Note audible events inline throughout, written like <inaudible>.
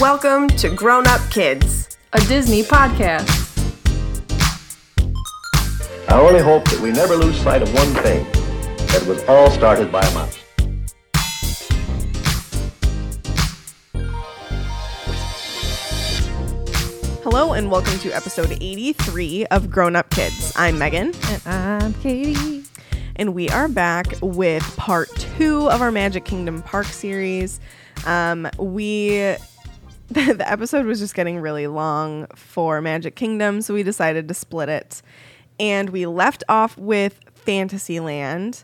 Welcome to Grown Up Kids. a Disney podcast. I only hope that we never lose sight of one thing that it was all started by a mouse. Hello and welcome to episode 83 of Grown Up Kids. I'm Megan And I'm Katie. and we are back with part two of our Magic Kingdom Park series. Um, we <laughs> the, the episode was just getting really long for Magic Kingdom, so we decided to split it. And we left off with Fantasyland.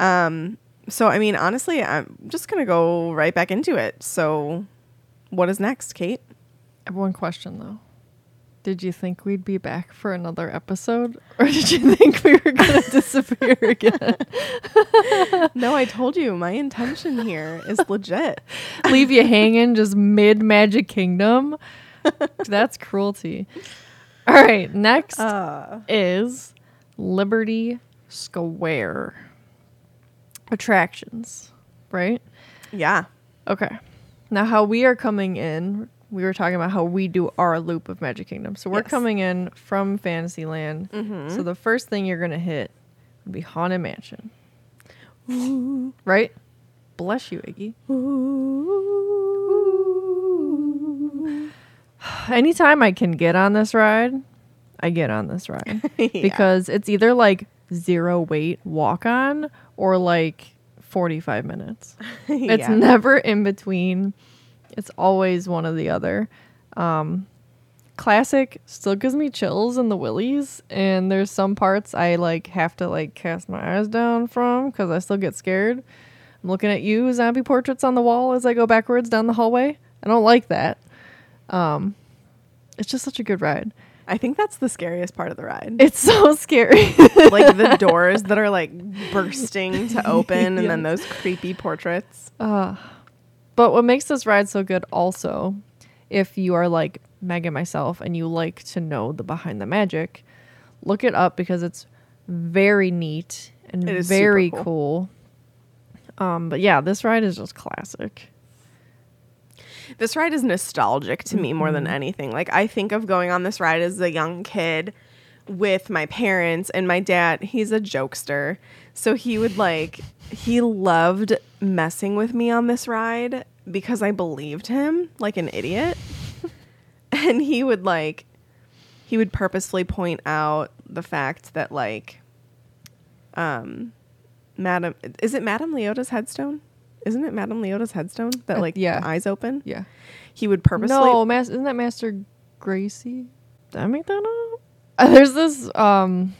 Um, so I mean, honestly, I'm just gonna go right back into it. So, what is next, Kate? I have one question though. Did you think we'd be back for another episode? <laughs> Or did you think we were going <laughs> to disappear again? <laughs> No, I told you my intention here is legit. Leave you hanging just mid Magic Kingdom? That's cruelty. All right, next Uh, is Liberty Square. Attractions, right? yeah. Okay. Now, how we are coming in, we were talking about how we do our loop of Magic Kingdom. So we're Yes. coming in from Fantasyland. Mm-hmm. So the first thing you're going to hit would be Haunted Mansion. Right? Bless you, Iggy. <sighs> Anytime I can get on this ride, I get on this ride. <laughs> Yeah. Because it's either like zero wait walk on or like 45 minutes. <laughs> It's never in between. It's always one or the other. Um, classic still gives me chills in the willies, and there's some parts I like have to like cast my eyes down from because I still get scared. I'm looking at you, zombie portraits on the wall as I go backwards down the hallway. I don't like that. Um, it's just such a good ride. I think that's the scariest part of the ride. <laughs> It's so scary. <laughs> like the <laughs> doors that are like bursting to open and then those creepy portraits. But what makes this ride so good also, if you are like Meg and myself and you like to know the behind the magic, look it up because it's very neat and It is super very cool. cool. Um, but yeah, this ride is just classic. This ride is nostalgic to me more than anything. Like I think of going on this ride as a young kid with my parents and my dad, he's a jokester. So he would like he loved messing with me on this ride because I believed him like an idiot. <laughs> and he would like he would purposefully point out the fact that like um Madam is it Madam Leota's headstone? Isn't it Madam Leota's headstone that Uh, like yeah. eyes open? Yeah. He would purposely No, mas- isn't that Master Gracey? Did I make that up? Uh, there's this um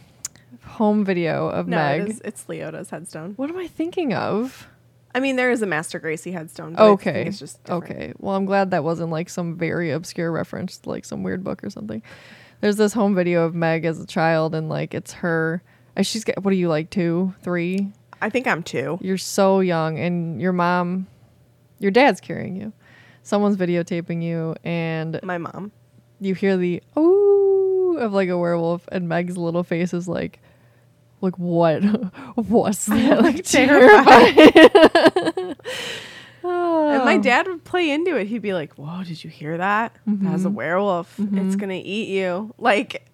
home video of No, Meg. it is, it's Leota's headstone. What am I thinking of? I mean, there is a Master Gracey headstone. Okay. it's just different. okay. Well, I'm glad that wasn't like some very obscure reference to like some weird book or something. There's this home video of Meg as a child, and like it's her. And she's got what are you like two, three? I think I'm two. You're so young, and your mom, your dad's carrying you. Someone's videotaping you, and My mom. you hear the ooh of like a werewolf, and Meg's little face is like, like what? <laughs> What's that? Like terrified. <laughs> Ah. And my dad would play into it. He'd be like, "Whoa, did you hear that? That's a mm-hmm. werewolf. It's mm-hmm. gonna eat you." Like,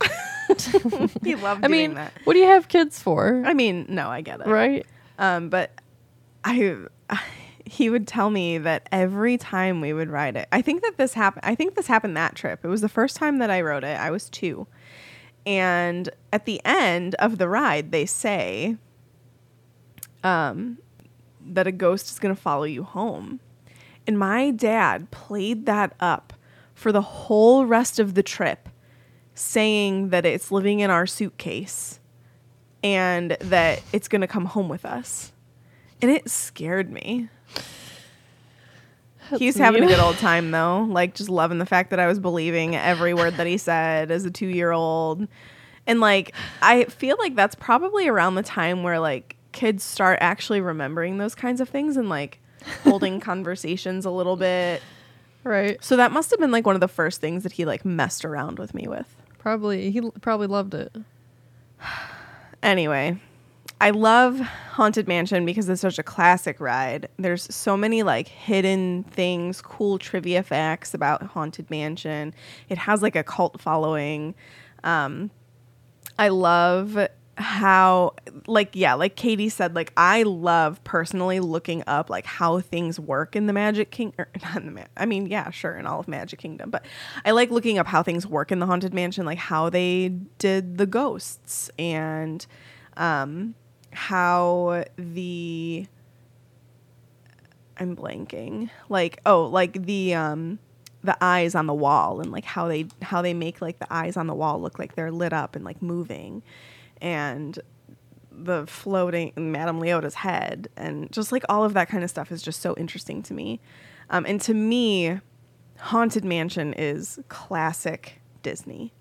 <laughs> he loved I doing mean, that. what do you have kids for? I mean, no, I get it. right? Um, but I, he would tell me that every time we would ride it, I think that this happened. I think this happened that trip. It was the first time that I rode it. I was two, and at the end of the ride, they say, um, that a ghost is gonna follow you home, and my dad played that up for the whole rest of the trip, saying that it's living in our suitcase and that it's going to come home with us. And it scared me. He's having a good old <laughs> time though, like just loving the fact that I was believing every word that he said as a 2-year-old. And like I feel like that's probably around the time where like kids start actually remembering those kinds of things and like holding <laughs> conversations a little bit. Right. So that must have been like one of the first things that he like messed around with me with. Probably he l- probably loved it. <sighs> Anyway, I love Haunted Mansion because it's such a classic ride. There's so many like hidden things, cool trivia facts about Haunted Mansion. It has like a cult following. Um, I love how like yeah like katie said like i love personally looking up like how things work in the magic king or <laughs> not the ma- i mean yeah sure in all of magic kingdom but i like looking up how things work in the haunted mansion like how they did the ghosts and um how the i'm blanking like oh like the um the eyes on the wall and like how they how they make like the eyes on the wall look like they're lit up and like moving and the floating Madame Leota's head and just like all of that kind of stuff is just so interesting to me. Um, and to me, Haunted Mansion is classic Disney.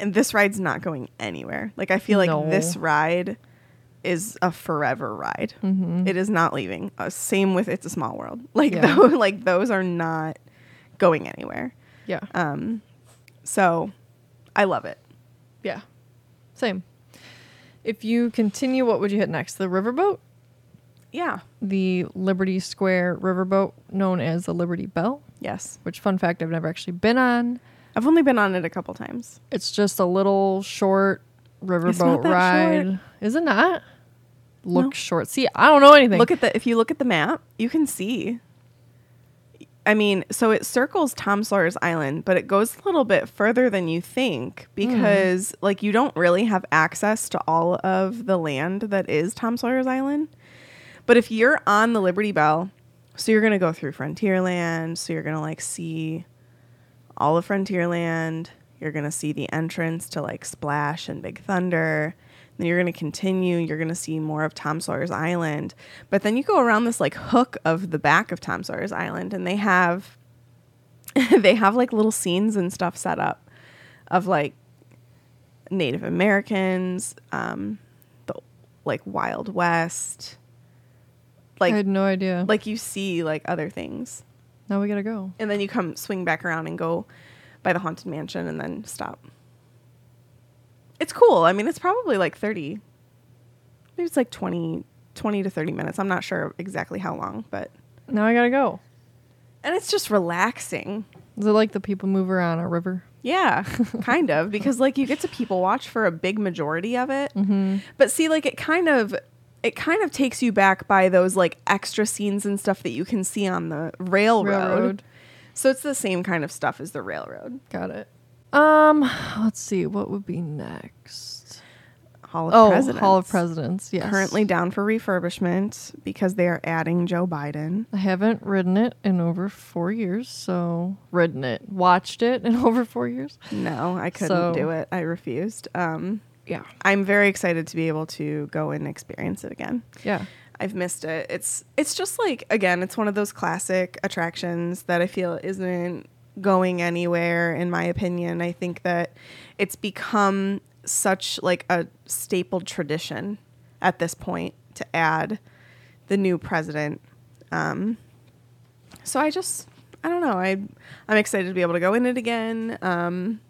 And this ride's not going anywhere. Like I feel like No. this ride is a forever ride. It is not leaving. Uh, same with It's a Small World. <laughs> Like Yeah. tho- like those are not going anywhere. Yeah. Um, so I love it. yeah. Same. If you continue, what would you hit next? The riverboat? Yeah. The Liberty Square riverboat, known as the Liberty Bell, Yes. which, fun fact, I've never actually been on. I've only been on it a couple times. It's just a little short riverboat ride. short. Is it not? Look No. short. See, I don't know anything. Look at the if you look at the map, you can see. I mean, so it circles Tom Sawyer's Island, but it goes a little bit further than you think mm. because like you don't really have access to all of the land that is Tom Sawyer's Island. But if you're on the Liberty Bell, so you're going to go through Frontierland, so you're going to like see all of Frontierland, you're going to see the entrance to like Splash and Big Thunder. Then you're going to continue, you're going to see more of Tom Sawyer's Island. But then you go around this like hook of the back of Tom Sawyer's Island and they have <laughs> they have like little scenes and stuff set up of like Native Americans, um the like Wild West. Like I had no idea. like you see like other things. now we gotta go. And then you come swing back around and go by the haunted mansion and then stop. It's cool. I mean, it's probably like 30. Maybe it's like 20 20 to 30 minutes. I'm not sure exactly how long, but Now I gotta go. and it's just relaxing. Is it like the people mover on a river? Yeah, <laughs> kind of because like you get to people watch for a big majority of it. Mm-hmm. But see like it kind of it kind of takes you back by those like extra scenes and stuff that you can see on the railroad. Railroad. So it's the same kind of stuff as the railroad. Got it. Um, let's see. What would be next? Hall of Oh, Presidents. Hall of Presidents. Yes. Currently down for refurbishment because they are adding Joe Biden. I haven't ridden it in over four years. So ridden it, watched it in <laughs> over four years. No, I couldn't So- do it. I refused. Um, Yeah. I'm very excited to be able to go and experience it again. Yeah. I've missed it. It's it's just like again, it's one of those classic attractions that I feel isn't going anywhere in my opinion. I think that it's become such like a stapled tradition at this point to add the new president. Um, so I just I don't know. I I'm excited to be able to go in it again. Um,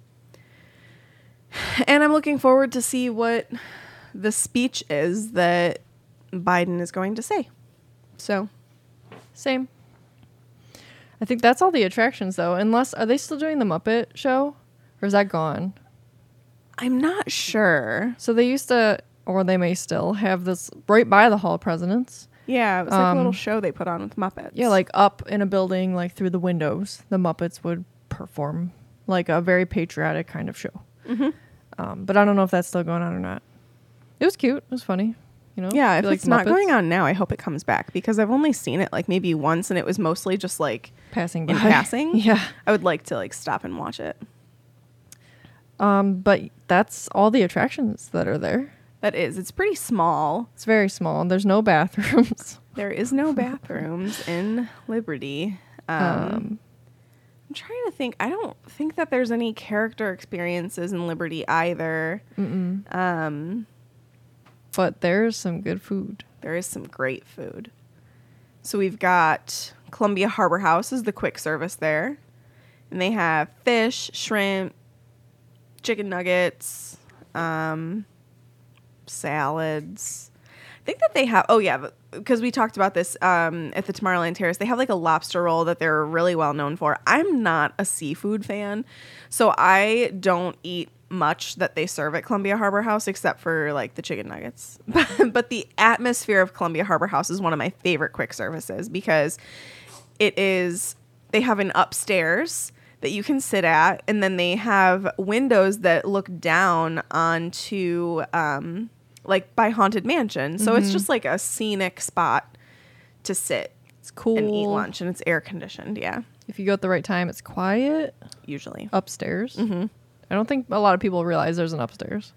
and I'm looking forward to see what the speech is that Biden is going to say. So Same. I think that's all the attractions though. Unless are they still doing the Muppet show? Or is that gone? I'm not sure. So they used to or they may still have this right by the Hall of Presidents. Yeah, it was like a little Um, show they put on with Muppets. Yeah, like up in a building, like through the windows, the Muppets would perform like a very patriotic kind of show. Mm-hmm. Um, but I don't know if that's still going on or not. It was cute. It was funny. You know. yeah. If like it's not going on now, I hope it comes back because I've only seen it like maybe once, and it was mostly just like passing by. in <laughs> passing. yeah. I would like to like stop and watch it. Um, but that's all the attractions that are there. That is, it's pretty small. It's very small. and There's no bathrooms. <laughs> There is no bathrooms in Liberty. Um, Um, I'm trying to think. I don't think that there's any character experiences in Liberty either. mm-mm. Um, but there's some good food. there is some great food. So we've got Columbia Harbor House is the quick service there, and they have fish, shrimp, chicken nuggets, um, salads. I think that they have. Oh yeah, because we talked about this um, at the Tomorrowland Terrace. They have like a lobster roll that they're really well known for. I'm not a seafood fan, so I don't eat much that they serve at Columbia Harbor House except for like the chicken nuggets. <laughs> but the atmosphere of Columbia Harbor House is one of my favorite quick services because it is they have an upstairs that you can sit at and then they have windows that look down onto um like by haunted mansion so it's just like a scenic spot to sit It's cool. and eat lunch and it's air conditioned yeah If you go at the right time, it's quiet usually upstairs. Mm-hmm. I don't think a lot of people realize there's an upstairs.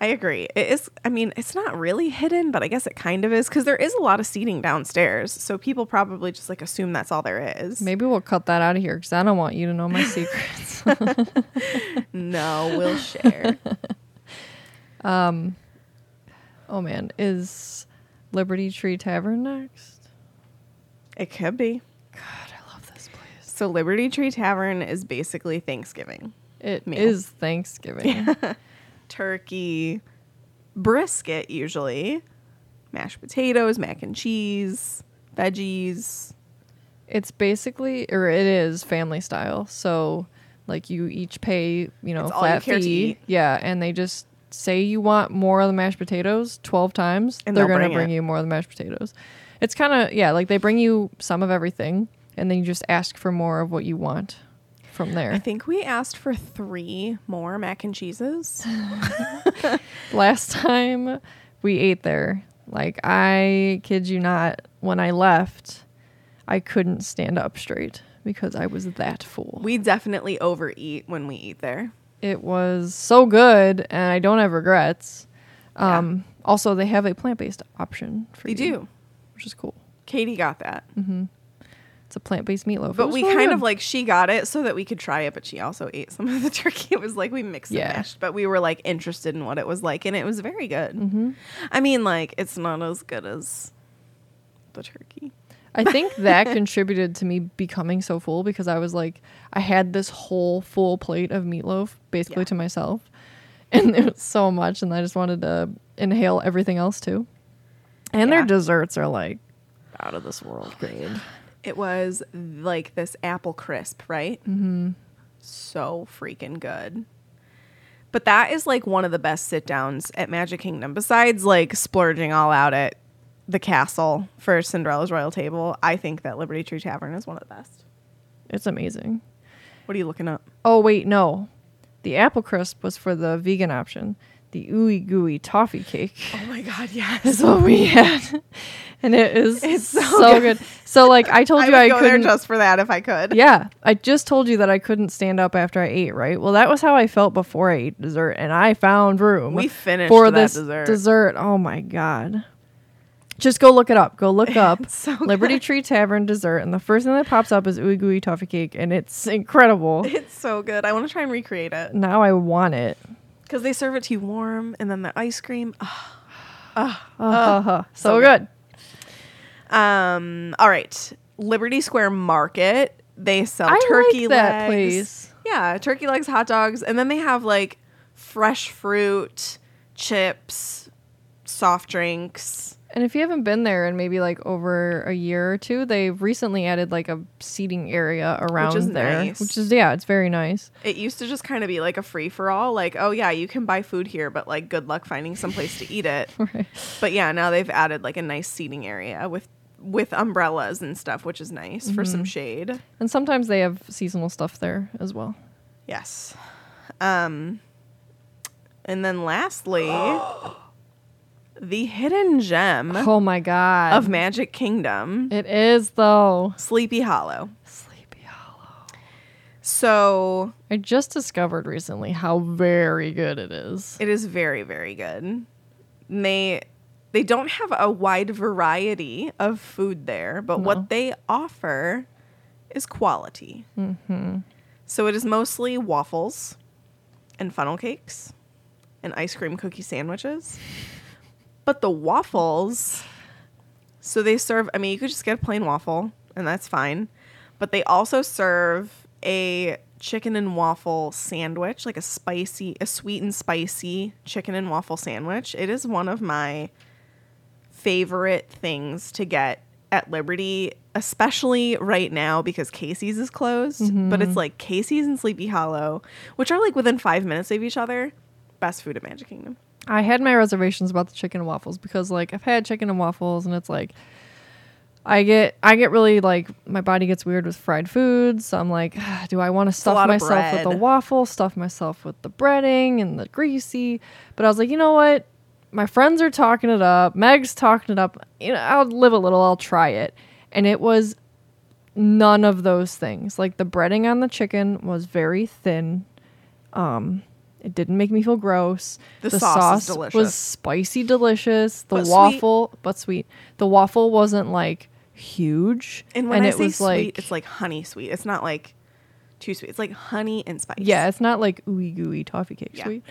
i agree it is i mean it's not really hidden but i guess it kind of is because there is a lot of seating downstairs so people probably just like assume that's all there is Maybe we'll cut that out of here because I don't want you to know my secrets. <laughs> no we'll share <laughs> um, oh man, is Liberty Tree Tavern next? it could be God, I love this place. so liberty tree tavern is basically thanksgiving It is Meal. Thanksgiving. <laughs> turkey, brisket usually, mashed potatoes, mac and cheese, veggies. It's basically, or it is family style. So, like, you each pay, you know, It's all you flat care to fee. eat. Yeah, and they just say you want more of the mashed potatoes twelve times. And they're they'll gonna bring bring it. you more of the mashed potatoes. It's kind of yeah, like they bring you some of everything, and then you just ask for more of what you want from there. I think we asked for three more mac and cheeses. <laughs> Last time we ate there, like I kid you not, when I left, I couldn't stand up straight because I was that full. we definitely overeat when we eat there. It was so good, and I don't have regrets. Yeah. Um, Also, they have a plant based option for They you, do. which is cool. Katie got that. It's a plant based meatloaf. But we really kind good. of like she got it so that we could try it, but she also ate some of the <laughs> turkey. It was like we mixed and mashed, but we were like interested in what it was like, and it was very good. Mm-hmm. I mean, like it's not as good as the turkey. I think that <laughs> contributed to me becoming so full because I was like, I had this whole full plate of meatloaf basically Yeah. to myself, and it was so much, and I just wanted to inhale everything else too. And their desserts are like out of this world great. It was like this apple crisp, right? Mm-hmm. So freaking good. But that is like one of the best sit downs at Magic Kingdom. Besides like splurging all out at the castle for Cinderella's Royal Table, I think that Liberty Tree Tavern is one of the best. It's amazing. What are you looking up? Oh wait, no, the apple crisp was for the vegan option. The ooey gooey toffee cake. Oh my god, <laughs> yes. is what we had, and it is <laughs> It's so so, good. So like I told I you I go couldn't. just for that if I could. yeah, I just told you that I couldn't stand up after I ate. Right. Well, that was how I felt before I ate dessert, and I found room. We finished for that this dessert. dessert. Oh my god. Just go look it up. Go look <laughs> up so Liberty good. Tree Tavern dessert, and the first thing that pops up is ooey gooey toffee cake, and it's incredible. It's so good. I want to try and recreate it now I want it. Because they serve it to you warm, and then the ice cream. ah. Uh, so, so good. Um. All right. Liberty Square Market. They sell I turkey like that legs. place. Yeah, turkey legs, hot dogs, and then they have like fresh fruit, chips, soft drinks. And if you haven't been there in maybe like over a year or two, they've recently added like a seating area around is there, nice. which is yeah, it's very nice. It used to just kind of be like a free for all. Like, oh yeah, you can buy food here, but like good luck finding some place to eat it. <laughs> Right. But yeah, now they've added like a nice seating area with with umbrellas and stuff, which is nice for Mm-hmm. some shade. And sometimes they have seasonal stuff there as well. Yes. Um and then lastly <gasps> <gasps> the hidden gem Oh my god. of Magic Kingdom, it is though. Sleepy Hollow. Sleepy Hollow. So I just discovered recently how very good it is. it is very, very good. And They they don't have a wide variety of food there, but No. what they offer is quality. Mm-hmm. So it is mostly waffles and funnel cakes and ice cream cookie sandwiches. But the waffles, so they serve, I mean, you could just get a plain waffle and that's fine. But they also serve a chicken and waffle sandwich, like a spicy, a sweet and spicy chicken and waffle sandwich. It is one of my favorite things to get at Liberty, especially right now because Casey's is closed. But it's mm-hmm. like Casey's and Sleepy Hollow, which are like within five minutes of each other. Best food at Magic Kingdom. I had my reservations about the chicken and waffles because like I've had chicken and waffles and it's like I get I get really like my body gets weird with fried foods. So I'm like, <sighs> do I want to stuff myself with the waffle, stuff myself with the breading and the greasy? But I was like, you know what? My friends are talking it up. Meg's talking it up. You know, I'll live a little. I'll try it. And it was none of those things. Like the breading on the chicken was very thin. Um, it didn't make me feel gross. The sauce is was spicy, delicious. The But sweet. waffle, but sweet. The waffle wasn't like huge, And when I it say was sweet, like it's like honey sweet. It's not like too sweet. It's like honey and spice. yeah, it's not like ooey gooey toffee cake Yeah. sweet.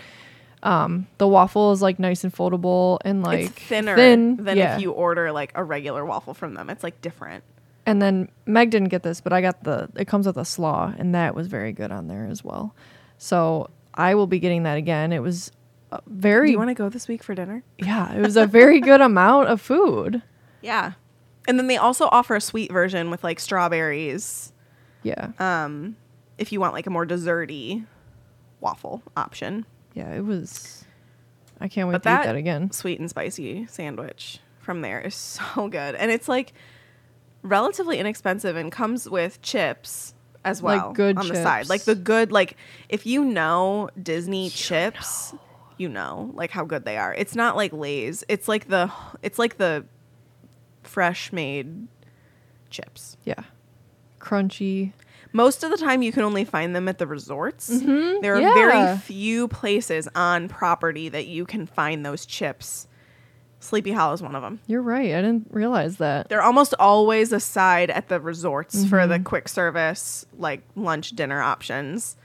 Um, the waffle is like nice and foldable and like it's thinner thin, than yeah. if you order like a regular waffle from them. It's like different. And then Meg didn't get this, but I got the. It comes with a slaw, and that was very good on there as well. So I will be getting that again. It was uh, Do very you want to go this week for dinner? yeah. It was a very good <laughs> amount of food. Yeah. And then they also offer a sweet version with like strawberries. Yeah, Um, if you want like a more desserty waffle option. yeah. It was. I can't wait But to eat that, that again. sweet and spicy sandwich from there is <laughs> so good. And it's like relatively inexpensive and comes with chips as well Like good on the side. Like the good like if you know Disney chips, you know like how good they are. It's not like Lay's. It's like the it's like the fresh made chips. Yeah, crunchy. Most of the time, you can only find them at the resorts. Mm-hmm. There are yeah. very few places on property that you can find those chips. Sleepy Hollow is one of them. You're right. I didn't realize that. They're almost always a side at the resorts for Mm-hmm. the quick service, like lunch, dinner options.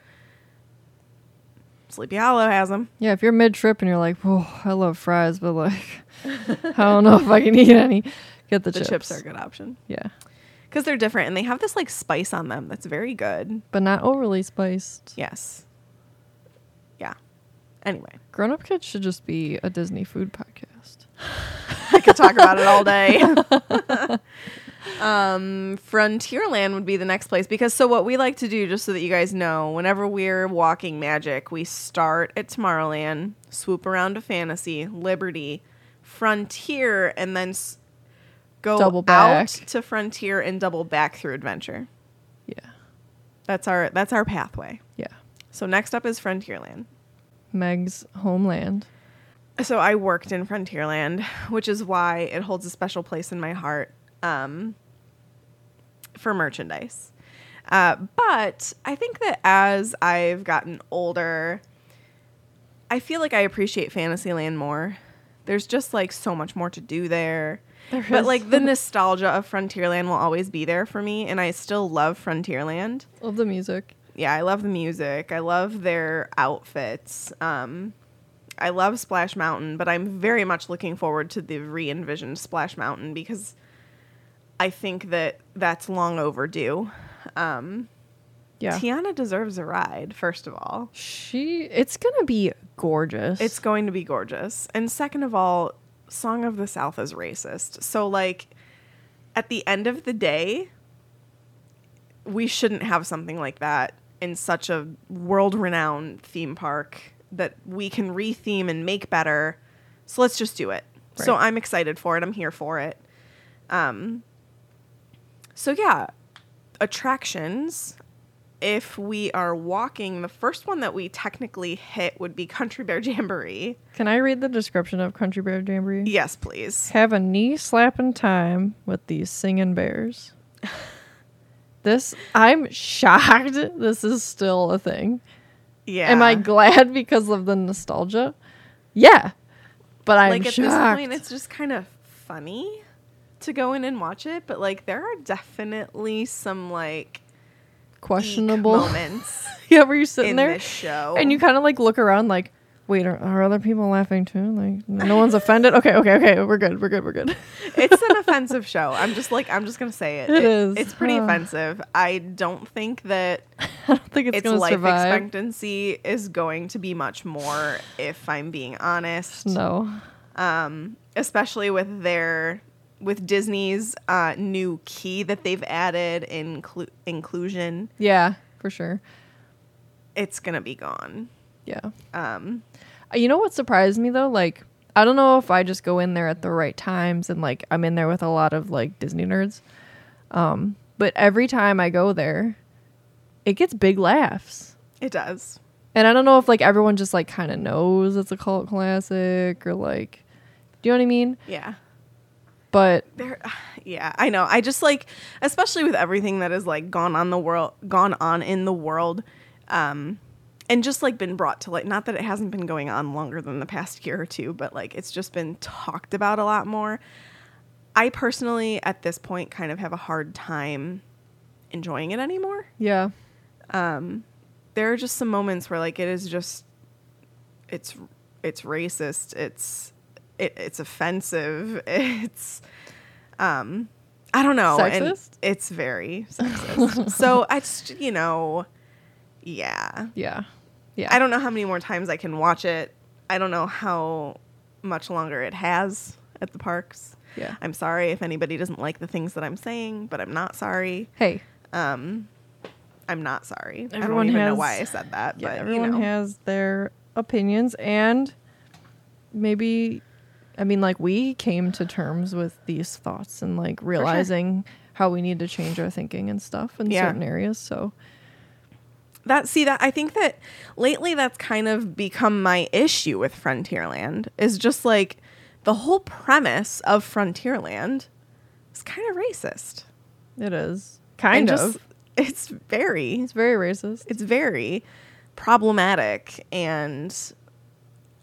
Sleepy Hollow has them. Yeah, if you're mid trip and you're like, "Oh, I love fries," but like, <laughs> I don't know if I can eat any. Get the, chips. The chips. chips. are a good option Yeah, because they're different and they have this like spice on them that's very good. but not overly spiced. Yes. Yeah. Anyway, Grown Up Kids should just be a Disney food podcast. I could talk about it all day. <laughs> um, Frontierland would be the next place because so what we like to do, just so that you guys know, whenever we're walking Magic, we start at Tomorrowland, swoop around to Fantasy, Liberty, Frontier, and then s- go Double out to Frontier and double back through Adventure. Yeah, That's our that's our pathway. yeah. So next up is Frontierland. Meg's homeland. So I worked in Frontierland, which is why it holds a special place in my heart um, for merchandise. Uh, but I think that as I've gotten older, I feel like I appreciate Fantasyland more. There's just like so much more to do there. There but like the <laughs> nostalgia of Frontierland will always be there for me, and I still love Frontierland Love the music. yeah, I love the music. I love their outfits. Um, I love Splash Mountain, but I'm very much looking forward to the re envisioned Splash Mountain because I think that that's long overdue. Um, Yeah, Tiana deserves a ride, first of all. she. It's gonna be gorgeous. It's going to be gorgeous. And second of all, Song of the South is racist. So, like, at the end of the day, we shouldn't have something like that in such a world renowned theme park that we can retheme and make better. So, let's just do it. So, I'm excited for it. I'm here for it. Um, so, yeah, attractions. If we are walking, the first one that we technically hit would be Country Bear Jamboree. Can I read the description of Country Bear Jamboree? Yes, please. Have a knee slapping time with these singing bears. <laughs> this, I'm shocked. This is still a thing. Yeah. Am I glad <laughs> because of the nostalgia? Yeah, but I'm like at shocked. this point it's just kind of funny to go in and watch it, but like there are definitely some like Questionable moments <laughs> yeah, where you're sitting in there this show. and you kind of like look around, like, wait, are, are other people laughing too? Like, no one's offended. Okay, okay, okay, we're good, we're good, we're good. <laughs> it's an offensive show. I'm just like I'm just gonna say it. It is. It's pretty offensive. I don't think that <laughs> I don't think it's, its life survive. expectancy is going to be much more if I'm being honest. No, Um, especially with their with Disney's uh, new key that they've added inclu- inclusion. Yeah, for sure. It's gonna be gone. Yeah. Um, Uh, You know what surprised me though? Like, I don't know if I just go in there at the right times and like I'm in there with a lot of like Disney nerds. Um, but every time I go there, it gets big laughs. it does. And I don't know if like everyone just like kind of knows it's a cult classic or like, do you know what I mean? Yeah. But There, yeah, I know. I just like, especially with everything that has like gone on the world, gone on in the world, um, and just like been brought to light. Not that it hasn't been going on longer than the past year or two, but like it's just been talked about a lot more. I personally, at this point, kind of have a hard time enjoying it anymore. yeah, There are just some moments where like it is just, it's it's racist. It's it, it's offensive. <laughs> It's um I don't know. and Sexist? it's very sexist. <laughs> so I just you know yeah. yeah, yeah. I don't know how many more times I can watch it. I don't know how much longer it has at the parks. Yeah. I'm sorry if anybody doesn't like the things that I'm saying, but I'm not sorry. Hey, um, I'm not sorry. I Everyone don't even know has- why I said that, yeah, but everyone you know. has their opinions and maybe I mean like we came to terms with these thoughts and like realizing how we need to change our thinking and stuff in Yeah. certain areas. So that see that I think that lately that's kind of become my issue with Frontierland is just like the whole premise of Frontierland is kind of racist. it is kind And of. just- it's very it's very racist. it's very problematic and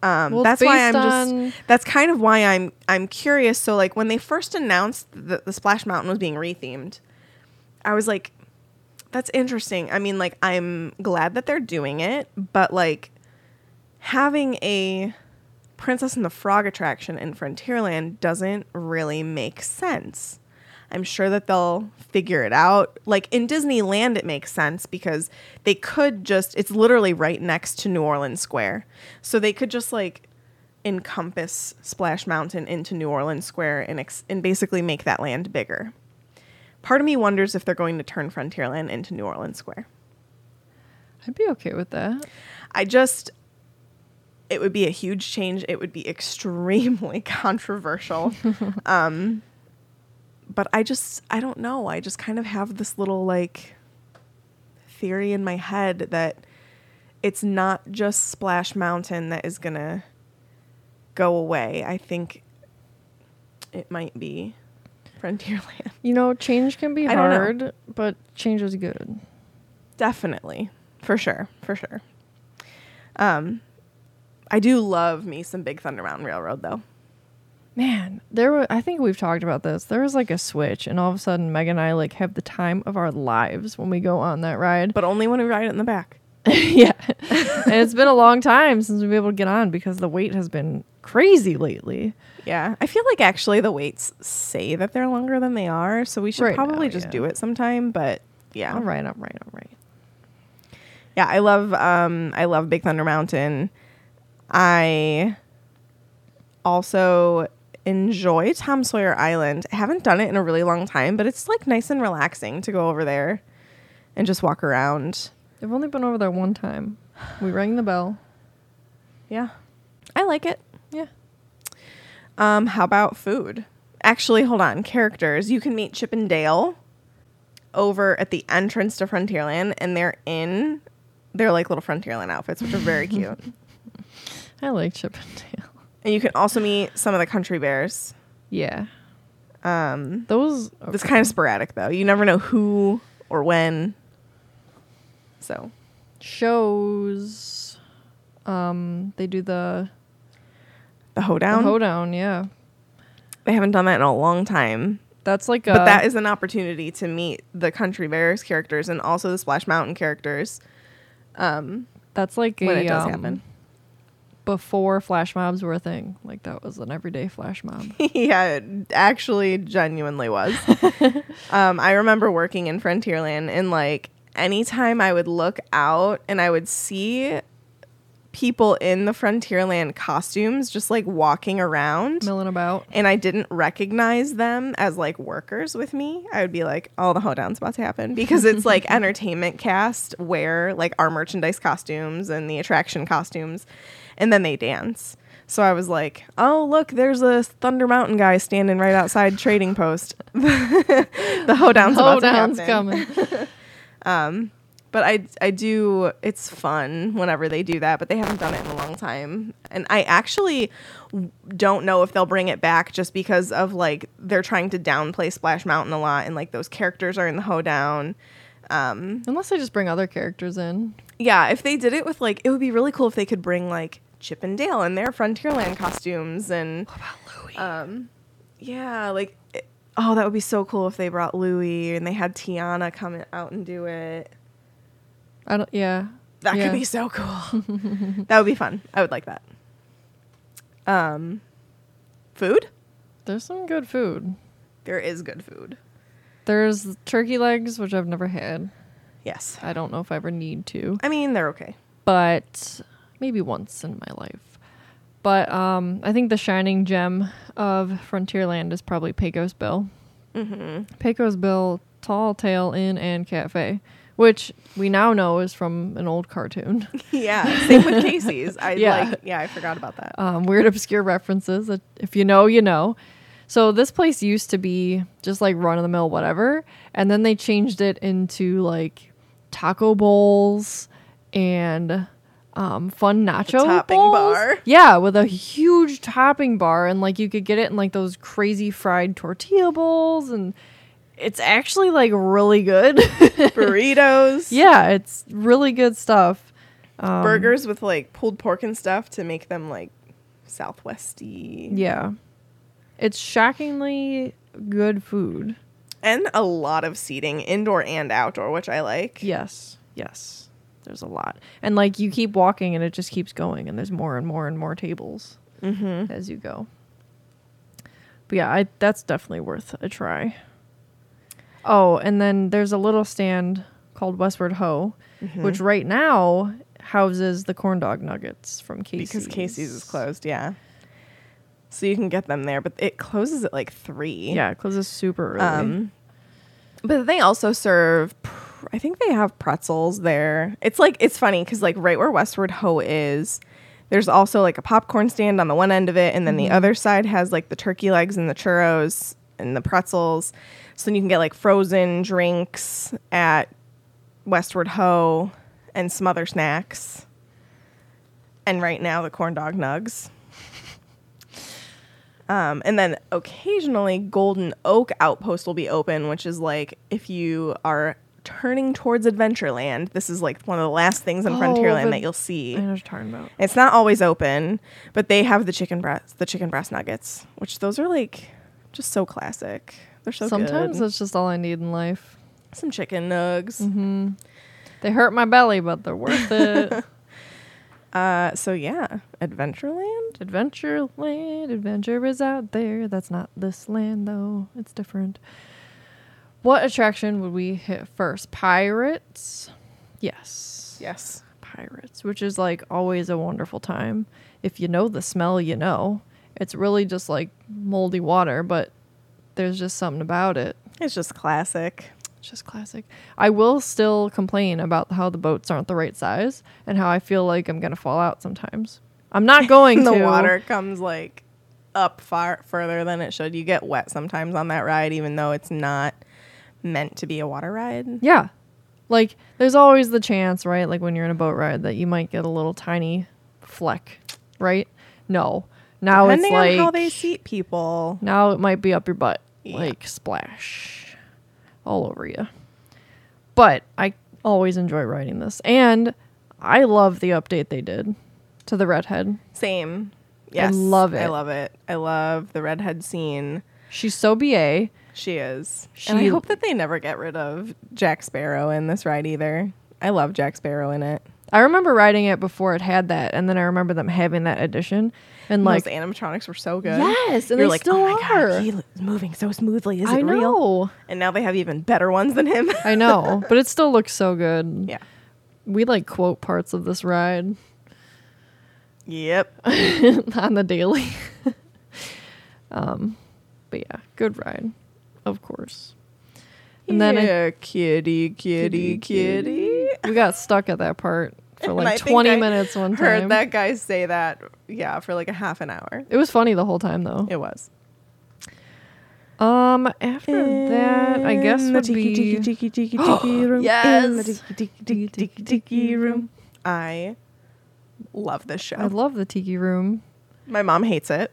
um, Well, that's why I'm just that's kind of why I'm I'm curious. So like when they first announced that the Splash Mountain was being rethemed, I was like, that's interesting. I mean, like I'm glad that they're doing it, but like having a Princess and the Frog attraction in Frontierland doesn't really make sense. I'm sure that they'll figure it out. Like in Disneyland, it makes sense because they could just, it's literally right next to New Orleans Square. So they could just like encompass Splash Mountain into New Orleans Square and, ex- and basically make that land bigger. Part of me wonders if they're going to turn Frontierland into New Orleans Square. I'd be okay with that. I just, it would be a huge change. It would be extremely <laughs> controversial. <laughs> um, but I just, I don't know. I just kind of have this little like theory in my head that it's not just Splash Mountain that is going to go away. I think it might be Frontierland. You know, change can be I don't know. hard, but change is good. Definitely. For sure. For sure. Um, I do love me some Big Thunder Mountain Railroad though. Man, there were I think we've talked about this. There was like a switch and all of a sudden Meg and I like have the time of our lives when we go on that ride. But only when we ride it in the back. <laughs> yeah. and it's been a long time since we've been able to get on because the wait has been crazy lately. Yeah. I feel like actually the waits say that they're longer than they are, so we should Right probably now, just yeah. do it sometime, but yeah. All right, all right, all right. Yeah, I love um I love Big Thunder Mountain. I also enjoy Tom Sawyer Island. I haven't done it in a really long time, but it's like nice and relaxing to go over there and just walk around. I've only been over there one time. We rang the bell. Yeah. I like it. Um, how about food? Actually, hold on. Characters. You can meet Chip and Dale over at the entrance to Frontierland, and they're in their like little Frontierland outfits, which are very <laughs> cute. I like Chip and Dale. and you can also meet some of the country bears. Yeah. Um, Those it's kind of sporadic though. You never know who or when. So shows um they do the, the the hoedown. hoedown, yeah. they haven't done that in a long time. That's like a but that is an opportunity to meet the country bears characters and also the Splash Mountain characters Um that's like when a, it does um, happen. before flash mobs were a thing. Like that was an everyday flash mob. <laughs> yeah, it actually genuinely was. <laughs> um, I remember working in Frontierland and like anytime I would look out and I would see people in the Frontierland costumes just like walking around. Milling about. and I didn't recognize them as like workers with me, I would be like, "Oh, the hoedown's about to happen," because it's <laughs> like entertainment cast wear like our merchandise costumes and the attraction costumes, and then they dance. So I was like, "Oh, look, there's a Thunder Mountain guy standing right outside Trading Post. <laughs> the hoedown's about to Hoedown's happen." coming. <laughs> Um, But I I do it's fun whenever they do that, but they haven't done it in a long time. And I actually don't know if they'll bring it back just because of like they're trying to downplay Splash Mountain a lot and like those characters are in the hoedown. Unless they just bring other characters in. Yeah, if they did it with like it would be really cool if they could bring like Chip and Dale in their Frontierland costumes and What about Louie? um yeah, like it- oh, that would be so cool if they brought Louie and they had Tiana come out and do it. I don't. Yeah. That Yeah. could be so cool. <laughs> that would be fun. I would like that. Um, food. There's some good food. There is good food. There's turkey legs, which I've never had. Yes. I don't know if I ever need to, I mean, they're okay. but maybe once in my life. But um, I think the shining gem of Frontierland is probably Pecos Bill. Mm-hmm. Pecos Bill Tall Tale Inn and Cafe, which we now know is from an old cartoon. <laughs> Yeah. Same with Casey's. I Yeah. like. Yeah, I forgot about that. um, weird obscure references that if you know you know so this place used to be just like run of the mill whatever and then they changed it into like taco bowls and um, fun nacho topping bowls. bar. yeah with a huge topping bar and like you could get it in like those crazy fried tortilla bowls and it's actually like really good <laughs> Burritos. yeah it's really good stuff um, Burgers with like pulled pork and stuff to make them like southwesty. yeah it's shockingly good food And a lot of seating, indoor and outdoor, which I like. Yes. Yes. There's a lot. And like you keep walking and it just keeps going and there's more and more and more tables mm-hmm. as you go. But yeah, I that's definitely worth a try. Oh, and then there's a little stand called Westward Ho, which right now houses the corn dog nuggets from Casey's. Because Casey's is closed, yeah. So you can get them there, but it closes at like three. Yeah, it closes super early. Um, but they also serve. pr- I think they have pretzels there. It's like it's funny because like right where Westward Ho is, there's also like a popcorn stand on the one end of it, and then the other side has like the turkey legs and the churros and the pretzels. So then you can get like frozen drinks at Westward Ho and some other snacks. And right now the corn dog nugs. <laughs> Um, and then occasionally Golden Oak Outpost will be open, which is like if you are turning towards Adventureland, this is like one of the last things in Oh, Frontierland that you'll see. I know what you're talking about. It's not always open, but they have the chicken breast, the chicken breast nuggets, which those are like just so classic. They're so Sometimes good. that's just all I need in life. Some chicken nugs. Mm-hmm. They hurt my belly, but they're worth it. <laughs> Uh, so yeah, Adventureland. Adventureland, adventure is out there. That's not this land though. It's different. What attraction would we hit first? Pirates? Yes. Yes. Pirates, which is like always a wonderful time. If you know the smell, you know. It's really just like moldy water, but there's just something about it. It's just classic. It's just classic. I will still complain about how the boats aren't the right size and how I feel like I'm gonna fall out sometimes. I'm not <laughs> going the to. The water comes like up far further than it should. You get wet sometimes on that ride, even though it's not meant to be a water ride. Yeah. Like there's always the chance, right? Like when you're in a boat ride that you might get a little tiny fleck, right? No. Now Depending it's like on how they seat people. now it might be up your butt. Yeah. Like splash all over you. But I always enjoy riding this. And I love the update they did to the redhead. Same. Yes. love it. I love it. I love the redhead scene. She's so BA. She is. and I hope that they never get rid of Jack Sparrow in this ride either. I love Jack Sparrow in it. I remember riding it before it had that, and then I remember them having that edition. And Like those animatronics were so good. Yes, and You're they like, still oh my are. god, he is moving so smoothly. Is I it real? know. And now they have even better ones than him. I know, <laughs> but it still looks so good. yeah. We like quote parts of this ride. Yep. <laughs> on the daily. <laughs> um, but yeah, good ride, of course. And then I- yeah, kitty, kitty, kitty. we got stuck at that part for like think 20 I minutes one time. Heard that guy say that, yeah, for like a half an hour. It was funny the whole time though. It was. Um, after that, I guess In the would tiki, be tiki, tiki, tiki, <gasps> tiki room. In the tiki, tiki, tiki, tiki, tiki room. I love this show. I love the tiki room. My mom hates it.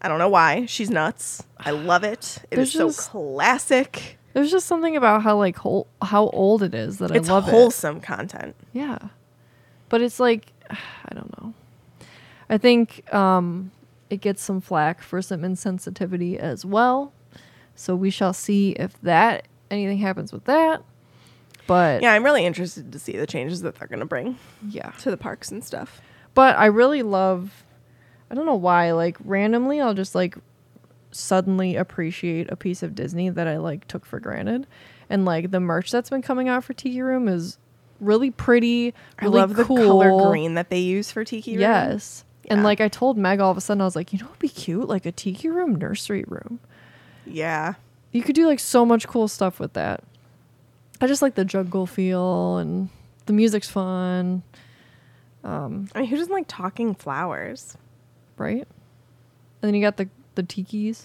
I don't know why. She's nuts. I love it. It There's is so just- classic. There's just something about how like whole, how old it is that It's I love it. wholesome content. Yeah. But it's like <sighs> I don't know. I think um it gets some flack for some insensitivity as well. So we shall see if that anything happens with that. But Yeah, I'm really interested to see the changes that they're going to bring yeah. to the parks and stuff. But I really love I don't know why, like randomly I'll just like suddenly appreciate a piece of Disney that I like took for granted. And like the merch that's been coming out for Tiki Room is really pretty, really I love cool. the color green that they use for Tiki Room. Yes. And like I told Meg all of a sudden, I was like, you know what'd be cute? Like a tiki room nursery room. Yeah. You could do like so much cool stuff with that. I just like the jungle feel and the music's fun, Um, I mean, who doesn't like talking flowers? right? And then you got the the tikis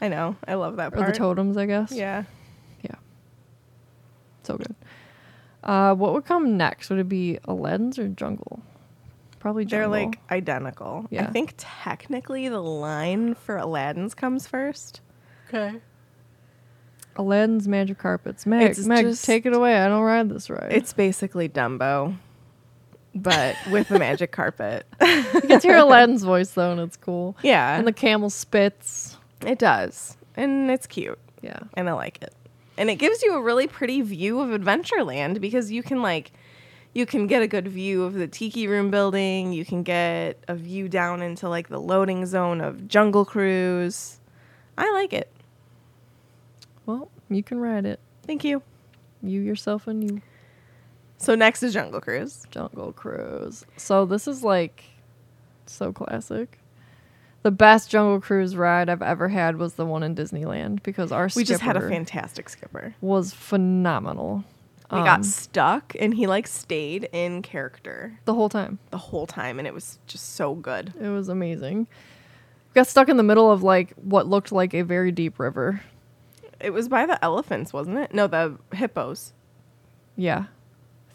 I know. I love that part. or the totems, I guess. Yeah. Yeah. So good. Uh, what would come next? Would it be Aladdin's or Jungle? Probably Jungle. They're like identical. Yeah. I think technically the line for Aladdin's comes first. okay. Aladdin's magic carpets. Meg, It's Meg, just- take it away. I don't ride this ride. It's basically Dumbo, but with the magic carpet. <laughs> You get to hear Aladdin's voice though, and it's cool. yeah. And the camel spits. it does. And it's cute. Yeah. And I like it. And it gives you a really pretty view of Adventureland because you can like you can get a good view of the tiki room building, you can get a view down into like the loading zone of Jungle Cruise. I like it. Well, you can ride it. Thank you. You yourself and you. So next is Jungle Cruise. Jungle Cruise. So this is like so classic. The best Jungle Cruise ride I've ever had was the one in Disneyland because our We just had a fantastic skipper. was phenomenal. We Um, got stuck and he like stayed in character the whole time. the whole time and it was just so good. It was amazing. We Got stuck in the middle of like what looked like a very deep river. It was by the elephants, wasn't it? No, the hippos. Yeah,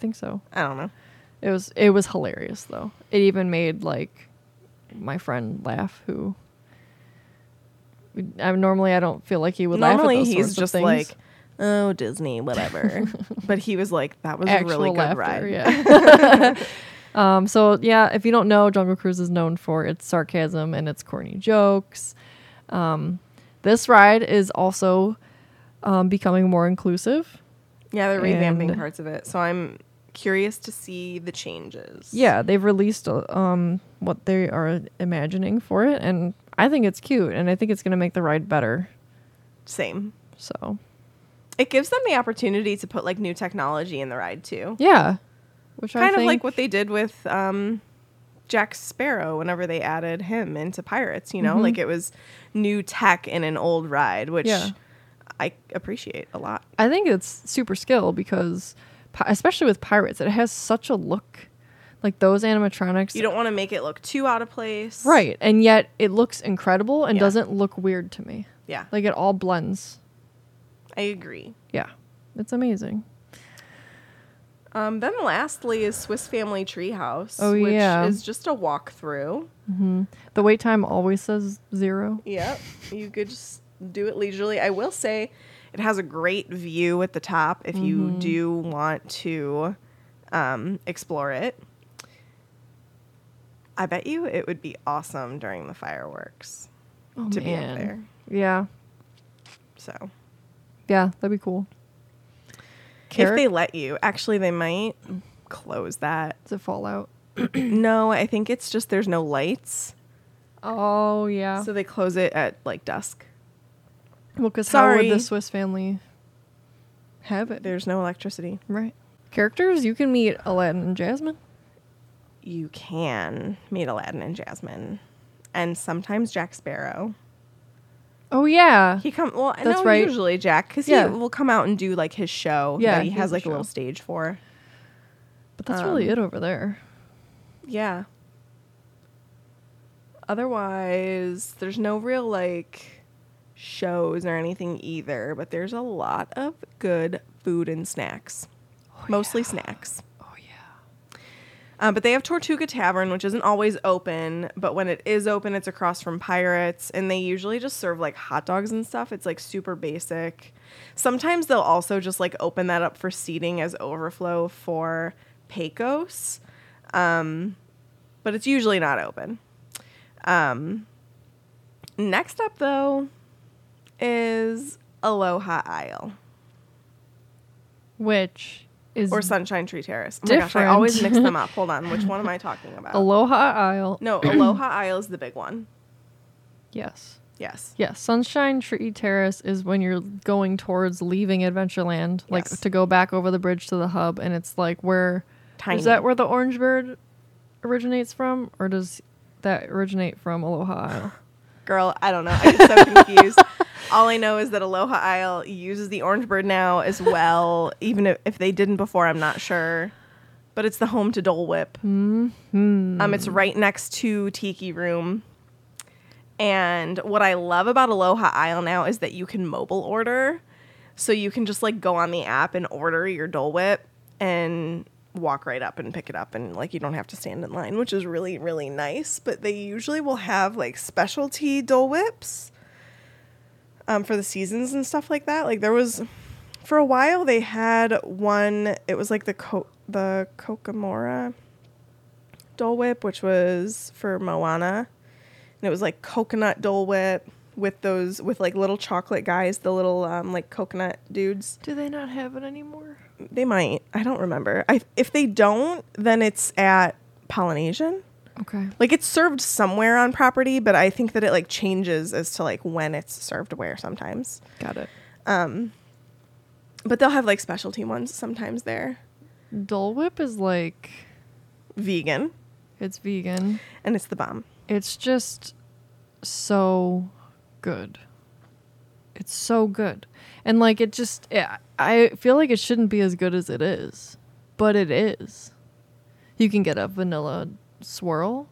think so. I don't know. It was it was hilarious though. It even made like my friend laugh who I normally I don't feel like he would Normally laugh at those he's just like, oh Disney, whatever. <laughs> but he was like, that was a really good laughter, ride. Yeah. <laughs> <laughs> um so yeah, if you don't know, Jungle Cruise is known for its sarcasm and its corny jokes. Um this ride is also um, becoming more inclusive. Yeah, they're revamping parts of it. So I'm curious to see the changes. Yeah, they've released uh, um what they are imagining for it and I think it's cute and I think it's going to make the ride better. Same. So, It gives them the opportunity to put like new technology in the ride too. yeah. Which I kind of think, like what they did with um, Jack Sparrow whenever they added him into Pirates. You know, Mhm. like it was new tech in an old ride, which Yeah. I appreciate a lot. I think it's super skill because especially with pirates it has such a look like those animatronics You don't want to make it look too out of place, right and yet it looks incredible and Yeah. doesn't look weird to me. Yeah, Like it all blends. I agree. Yeah. It's amazing. Um, then lastly is Swiss Family Treehouse, Oh, which yeah. is just a walkthrough. The wait time always says 0. Yep, you could just do it leisurely. I will say it has a great view at the top if you Mm-hmm. do want to um, explore it. I bet you it would be awesome during the fireworks Oh to be up there. Yeah. So Yeah, that'd be cool. if they let you, actually, they might close that. Does it fall out? <clears throat> <clears throat> no, I think it's just there's no lights, Oh yeah. so they close it at like dusk. Well, because how would the Swiss family have it? There's no electricity. Right. Characters you can meet Aladdin and Jasmine. you can meet Aladdin and Jasmine, and sometimes Jack Sparrow. Oh yeah. He come well. That's no, right. Usually Jack, because Yeah. he will come out and do like his show. Yeah, that he he has has like a little stage for. But that's really Um, it over there. Yeah. Otherwise, there's no real like shows or anything either, but there's a lot of good food and snacks. Mostly snacks. Oh yeah. Um, but they have Tortuga Tavern, which isn't always open, but when it is open, it's across from Pirates, and they usually just serve like hot dogs and stuff. It's like super basic. Sometimes they'll also just like open that up for seating as overflow for Pecos, um, but it's usually not open. Um, next up, though, is Aloha Isle Which is or Sunshine Tree Terrace. Oh my gosh, I always mix them up. Hold on, which <laughs> one am I talking about? Aloha Isle. No, <clears throat> Aloha Isle is the big one. Yes. Yes. Yes, Sunshine Tree Terrace is when you're going towards leaving Adventureland, like Yes. to go back over the bridge to the hub, and it's like where Tiny. is that where the orange bird originates from, or does that originate from Aloha Isle? <laughs> Girl, I don't know. I get so confused. <laughs> All I know is that Aloha Isle uses the orange bird now as well. Even if, if they didn't before, I'm not sure. But it's the home to Dole Whip. Mm-hmm. Um, it's right next to Tiki Room. And what I love about Aloha Isle now is that you can mobile order. So you can just like go on the app and order your Dole Whip and walk right up and pick it up and like you don't have to stand in line, which is really really nice, but they usually will have like specialty Dole Whips um for the seasons and stuff like that. Like there was for a while they had one it was like the co- the Kakamora Dole Whip, which was for Moana. And it was like coconut Dole Whip with those with like little chocolate guys, the little um, like coconut dudes. Do they not have it anymore? They might. I don't remember. I if they don't, then it's at Polynesian. Okay. Like it's served somewhere on property, but I think that it like changes as to like when it's served where sometimes. Got it. Um But they'll have like specialty ones sometimes there. Dole Whip is like Vegan. it's vegan. And it's the bomb. It's just so good. It's so good. And like it just yeah, I feel like it shouldn't be as good as it is, but it is. You can get a vanilla swirl.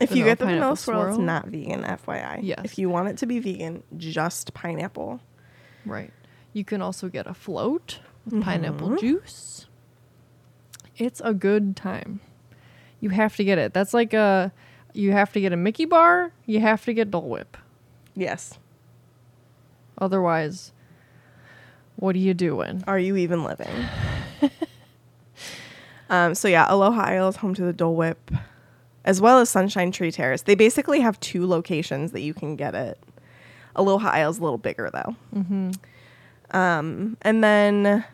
If you get the vanilla pineapple swirl, it's not vegan, FYI. Yes. If you want it to be vegan, just pineapple. Right. You can also get a float with Mm-hmm. pineapple juice. It's a good time. You have to get it. That's like a you have to get a Mickey bar, you have to get Dole Whip. Yes. Otherwise, what are you doing? Are you even living? <laughs> um, so yeah, Aloha Isle is home to the Dole Whip, as well as Sunshine Tree Terrace. They basically have two locations that you can get it. Aloha Isle is a little bigger though. Mm-hmm. Um, and then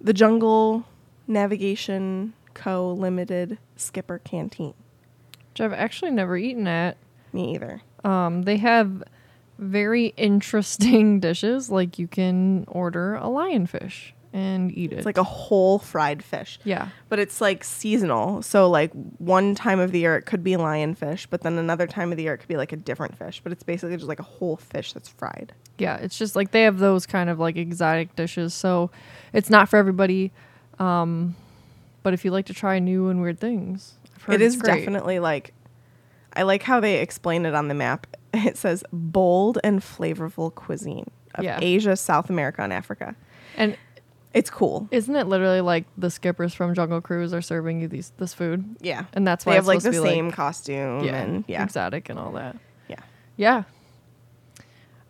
the Jungle Navigation Co. Limited Skipper Canteen. Which I've actually never eaten at. Me either. Um, they have very interesting <laughs> dishes. Like you can order a lionfish and eat it. It's like a whole fried fish. yeah, but it's like seasonal. So like one time of the year it could be lionfish, but then another time of the year it could be like a different fish. But it's basically just like a whole fish that's fried. yeah. It's just like they have those kind of like exotic dishes. So it's not for everybody. Um, but if you like to try new and weird things, I've heard it's great. definitely like I like how they explain it on the map. <laughs> It says bold and flavorful cuisine of Yeah. Asia, South America, and Africa. And It's cool. isn't it literally like the skippers from Jungle Cruise are serving you these this food? Yeah. And that's why they have like the supposed to be, same like- costume Yeah, and yeah. exotic and all that. Yeah. Yeah.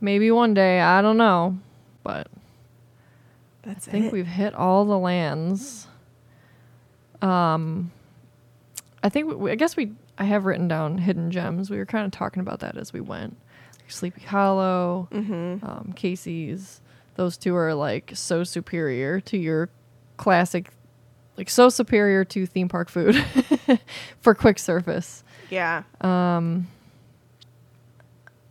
Maybe one day, I don't know, but That's I think it. we've hit all the lands. Um, I think we, I guess we I have written down hidden gems. We were kind of talking about that as we went. Sleepy Hollow, Mm-hmm. um, Casey's. Those two are like so superior to your classic, like so superior to theme park food <laughs> for quick service. Yeah. Um,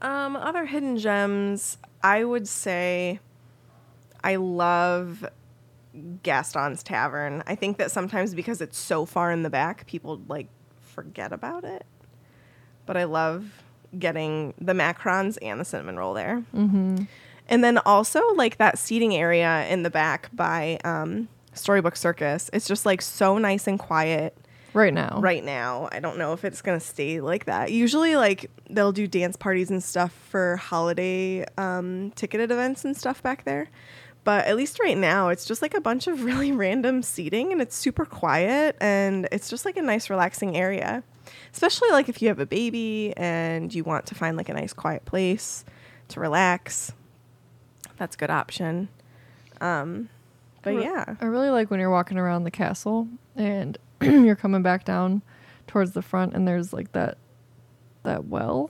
Um, other hidden gems, I would say I love Gaston's Tavern. I think that sometimes because it's so far in the back, people like forget about it. But I love getting the macarons and the cinnamon roll there. Mm-hmm. And then also like that seating area in the back by um, Storybook Circus. It's just like so nice and quiet Right now. right now. I don't know if it's gonna stay like that. Usually, like they'll do dance parties and stuff for holiday um, ticketed events and stuff back there. But at least right now, it's just like a bunch of <laughs> really random seating, and it's super quiet, and it's just like a nice, relaxing area. Especially like if you have a baby and you want to find like a nice, quiet place to relax. That's a good option. Um, but Re- yeah, I really like when you're walking around the castle and <clears throat> you're coming back down towards the front and there's like that that well.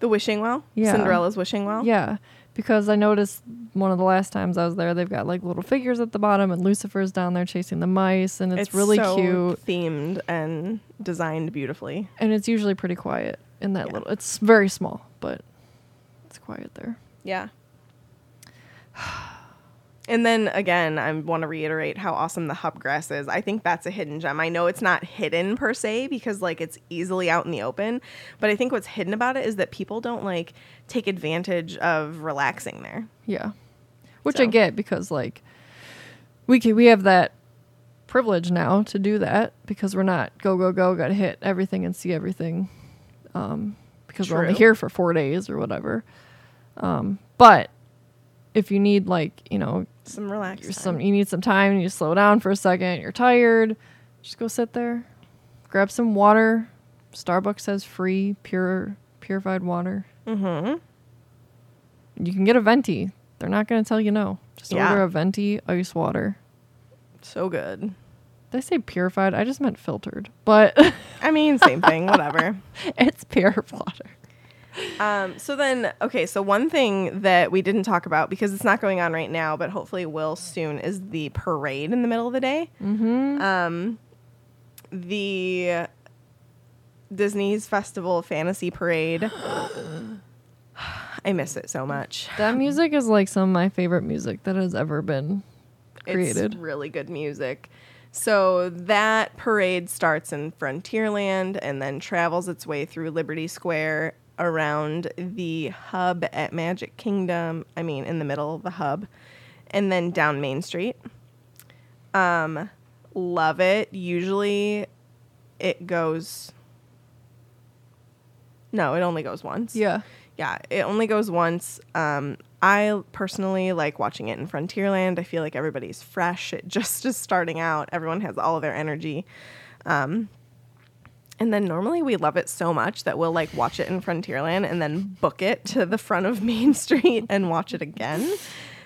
the wishing well, Yeah. Cinderella's wishing well. Yeah, because I noticed one of the last times I was there, they've got like little figures at the bottom, and Lucifer's down there chasing the mice, and it's, really so cute. themed and designed beautifully. And it's usually pretty quiet in that Yeah. little. It's very small, but it's quiet there. Yeah. <sighs> And then again, I want to reiterate how awesome the hub grass is. I think that's a hidden gem. I know it's not hidden per se because like it's easily out in the open, but I think what's hidden about it is that people don't like take advantage of relaxing there. Yeah, which I get because like we can we have that privilege now to do that because we're not go go go got to hit everything and see everything um, because we're only here for four days or whatever. Um, but if you need like you know Some relax. some you need some time and you slow down for a second you're tired just go sit there grab some water starbucks has free pure purified water Mhm. you can get a venti they're not going to tell you no just Yeah. order a venti ice water So good. did i say purified i just meant filtered but I mean, same thing, whatever. <laughs> it's pure water Um, so then, okay, so one thing that we didn't talk about because it's not going on right now, but hopefully will soon, is the parade in the middle of the day. Mm-hmm. Um, the Disney's Festival Fantasy Parade. I miss it so much. that music is like some of my favorite music that has ever been created It's really good music. So that parade starts in Frontierland and then travels its way through Liberty Square around the hub at Magic Kingdom. I mean, in the middle of the hub, and then down Main Street. Um, love it. Usually, it goes. No, it only goes once yeah yeah, it only goes once. Um, I personally like watching it in Frontierland. I feel like everybody's fresh. It <laughs> just is starting out. Everyone has all of their energy. Um, and then normally we love it so much that we'll like watch it in Frontierland and then book it to the front of Main <laughs> Street and watch it again.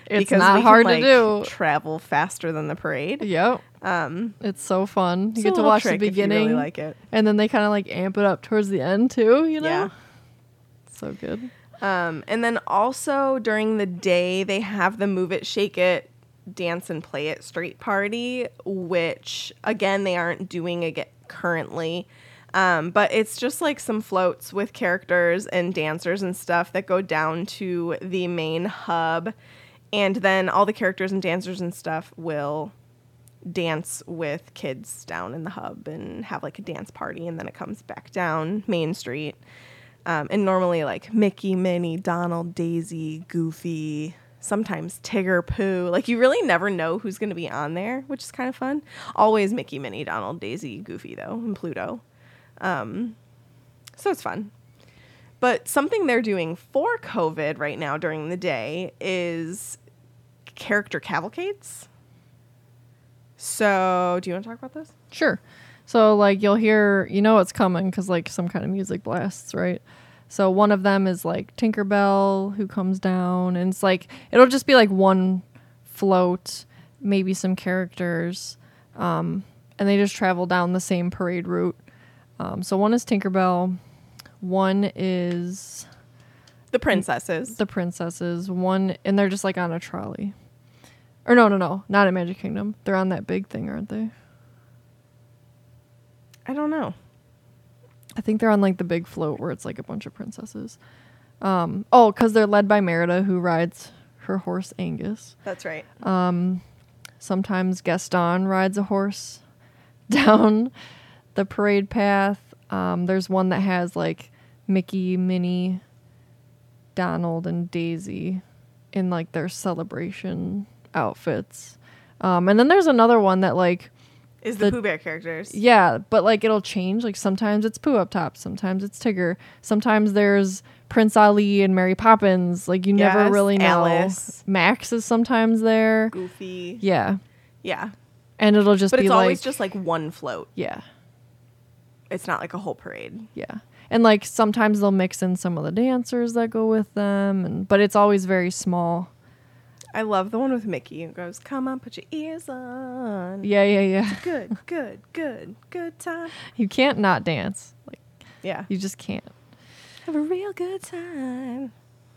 It's because not we can, hard to like, do. Travel faster than the parade. Yep. Um, it's so fun. You get to watch the you really beginning, like it. and then they kind of like amp it up towards the end too. You know, Yeah. so good. Um, and then also during the day, they have the Move It, Shake It, Dance and Play It Street Party, which again, they aren't doing it currently. Um, but it's just like some floats with characters and dancers and stuff that go down to the main hub. And then all the characters and dancers and stuff will dance with kids down in the hub and have like a dance party. And then it comes back down Main Street. Um, and normally like Mickey, Minnie, Donald, Daisy, Goofy, sometimes Tigger, Pooh. Like you really never know who's going to be on there, which is kind of fun. Always Mickey, Minnie, Donald, Daisy, Goofy though, and Pluto. Um, so it's fun. But something they're doing for COVID right now during the day is character cavalcades. So, do you want to talk about this? Sure. So like you'll hear, you know, it's coming because like some kind of music blasts, right? So one of them is like Tinkerbell who comes down, and it's like it'll just be like one float, maybe some characters, um, and they just travel down the same parade route. Um, so one is Tinkerbell, one is The princesses. the princesses, one, and they're just like on a trolley. Or no, no, no, not at Magic Kingdom. They're on that big thing, aren't they? I don't know. I think they're on like the big float where it's like a bunch of princesses. Um, oh, because they're led by Merida, who rides her horse Angus. That's right. Sometimes Gaston rides a horse <laughs> down the parade path. Um, there's one that has like Mickey, Minnie, Donald, and Daisy in like their celebration outfits. Um, and then there's another one that like Is the, The- Pooh Bear characters? yeah, but like it'll change. Like sometimes it's Pooh up top, sometimes it's Tigger, sometimes there's Prince Ali and Mary Poppins. Like you never really know. Alice. Max is sometimes there. Goofy. Yeah, Yeah. and it'll just be like. But it's like always just like one float. yeah, It's not like a whole parade. yeah, and like sometimes they'll mix in some of the dancers that go with them, and but it's always very small. I love the one with Mickey. It goes, "Come on, put your ears on." Yeah, yeah, yeah. Good, <laughs> good, good, good time. You can't not dance. Like Yeah. you just can't. Have a real good time.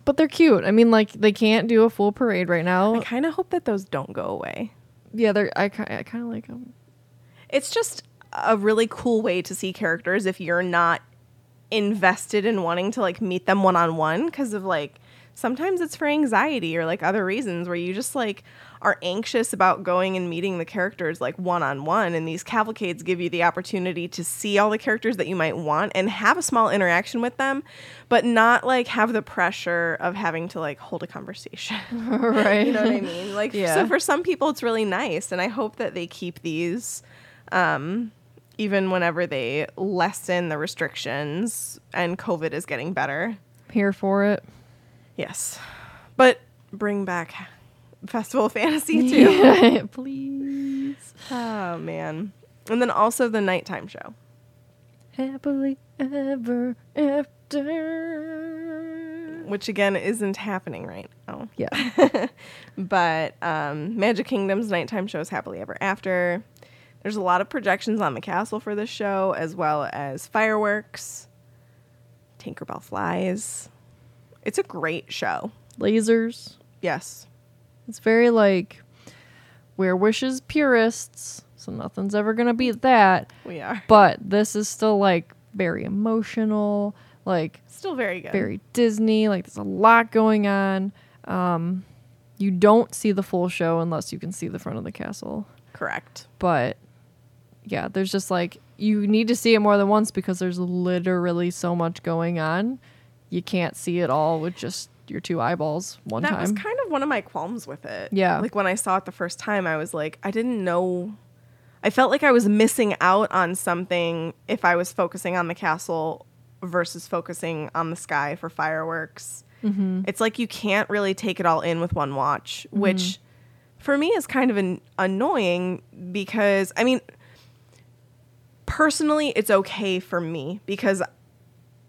But they're cute. I mean, like they can't do a full parade right now. I kind of hope that those don't go away. Yeah, they're. I, I kind of like them. It's just a really cool way to see characters if you're not invested in wanting to like meet them one on one because of like sometimes it's for anxiety or like other reasons where you just like are anxious about going and meeting the characters like one on one and these cavalcades give you the opportunity to see all the characters that you might want and have a small interaction with them but not like have the pressure of having to like hold a conversation <laughs> <laughs> right. you know what I mean? Like, Yeah. so for some people, it's really nice, and I hope that they keep these, um, even whenever they lessen the restrictions and COVID is getting better. Here for it. Yes, but bring back Festival of <laughs> Fantasy <laughs> too. Please. oh man, and then also the nighttime show. Happily ever after. Which again isn't happening right now. Yeah. <laughs> but um, Magic Kingdom's nighttime show is happily ever after. There's a lot of projections on the castle for this show, as well as fireworks. Tinkerbell flies. It's a great show. Lasers. Yes. It's very like we're wishes purists, so nothing's ever gonna beat that. We are. <laughs> But this is still like very emotional, like Still very good. very Disney. Like there's a lot going on. Um, you don't see the full show unless you can see the front of the castle. correct. But yeah, there's just like you need to see it more than once because there's literally so much going on. You can't see it all with just your two eyeballs one that time. was kind of one of my qualms with it. Yeah. Like when I saw it the first time, I was like, I didn't know. I felt like I was missing out on something if I was focusing on the castle versus focusing on the sky for fireworks. Mm-hmm. It's like you can't really take it all in with one watch, which for me is kind of an annoying because I mean, personally, it's okay for me because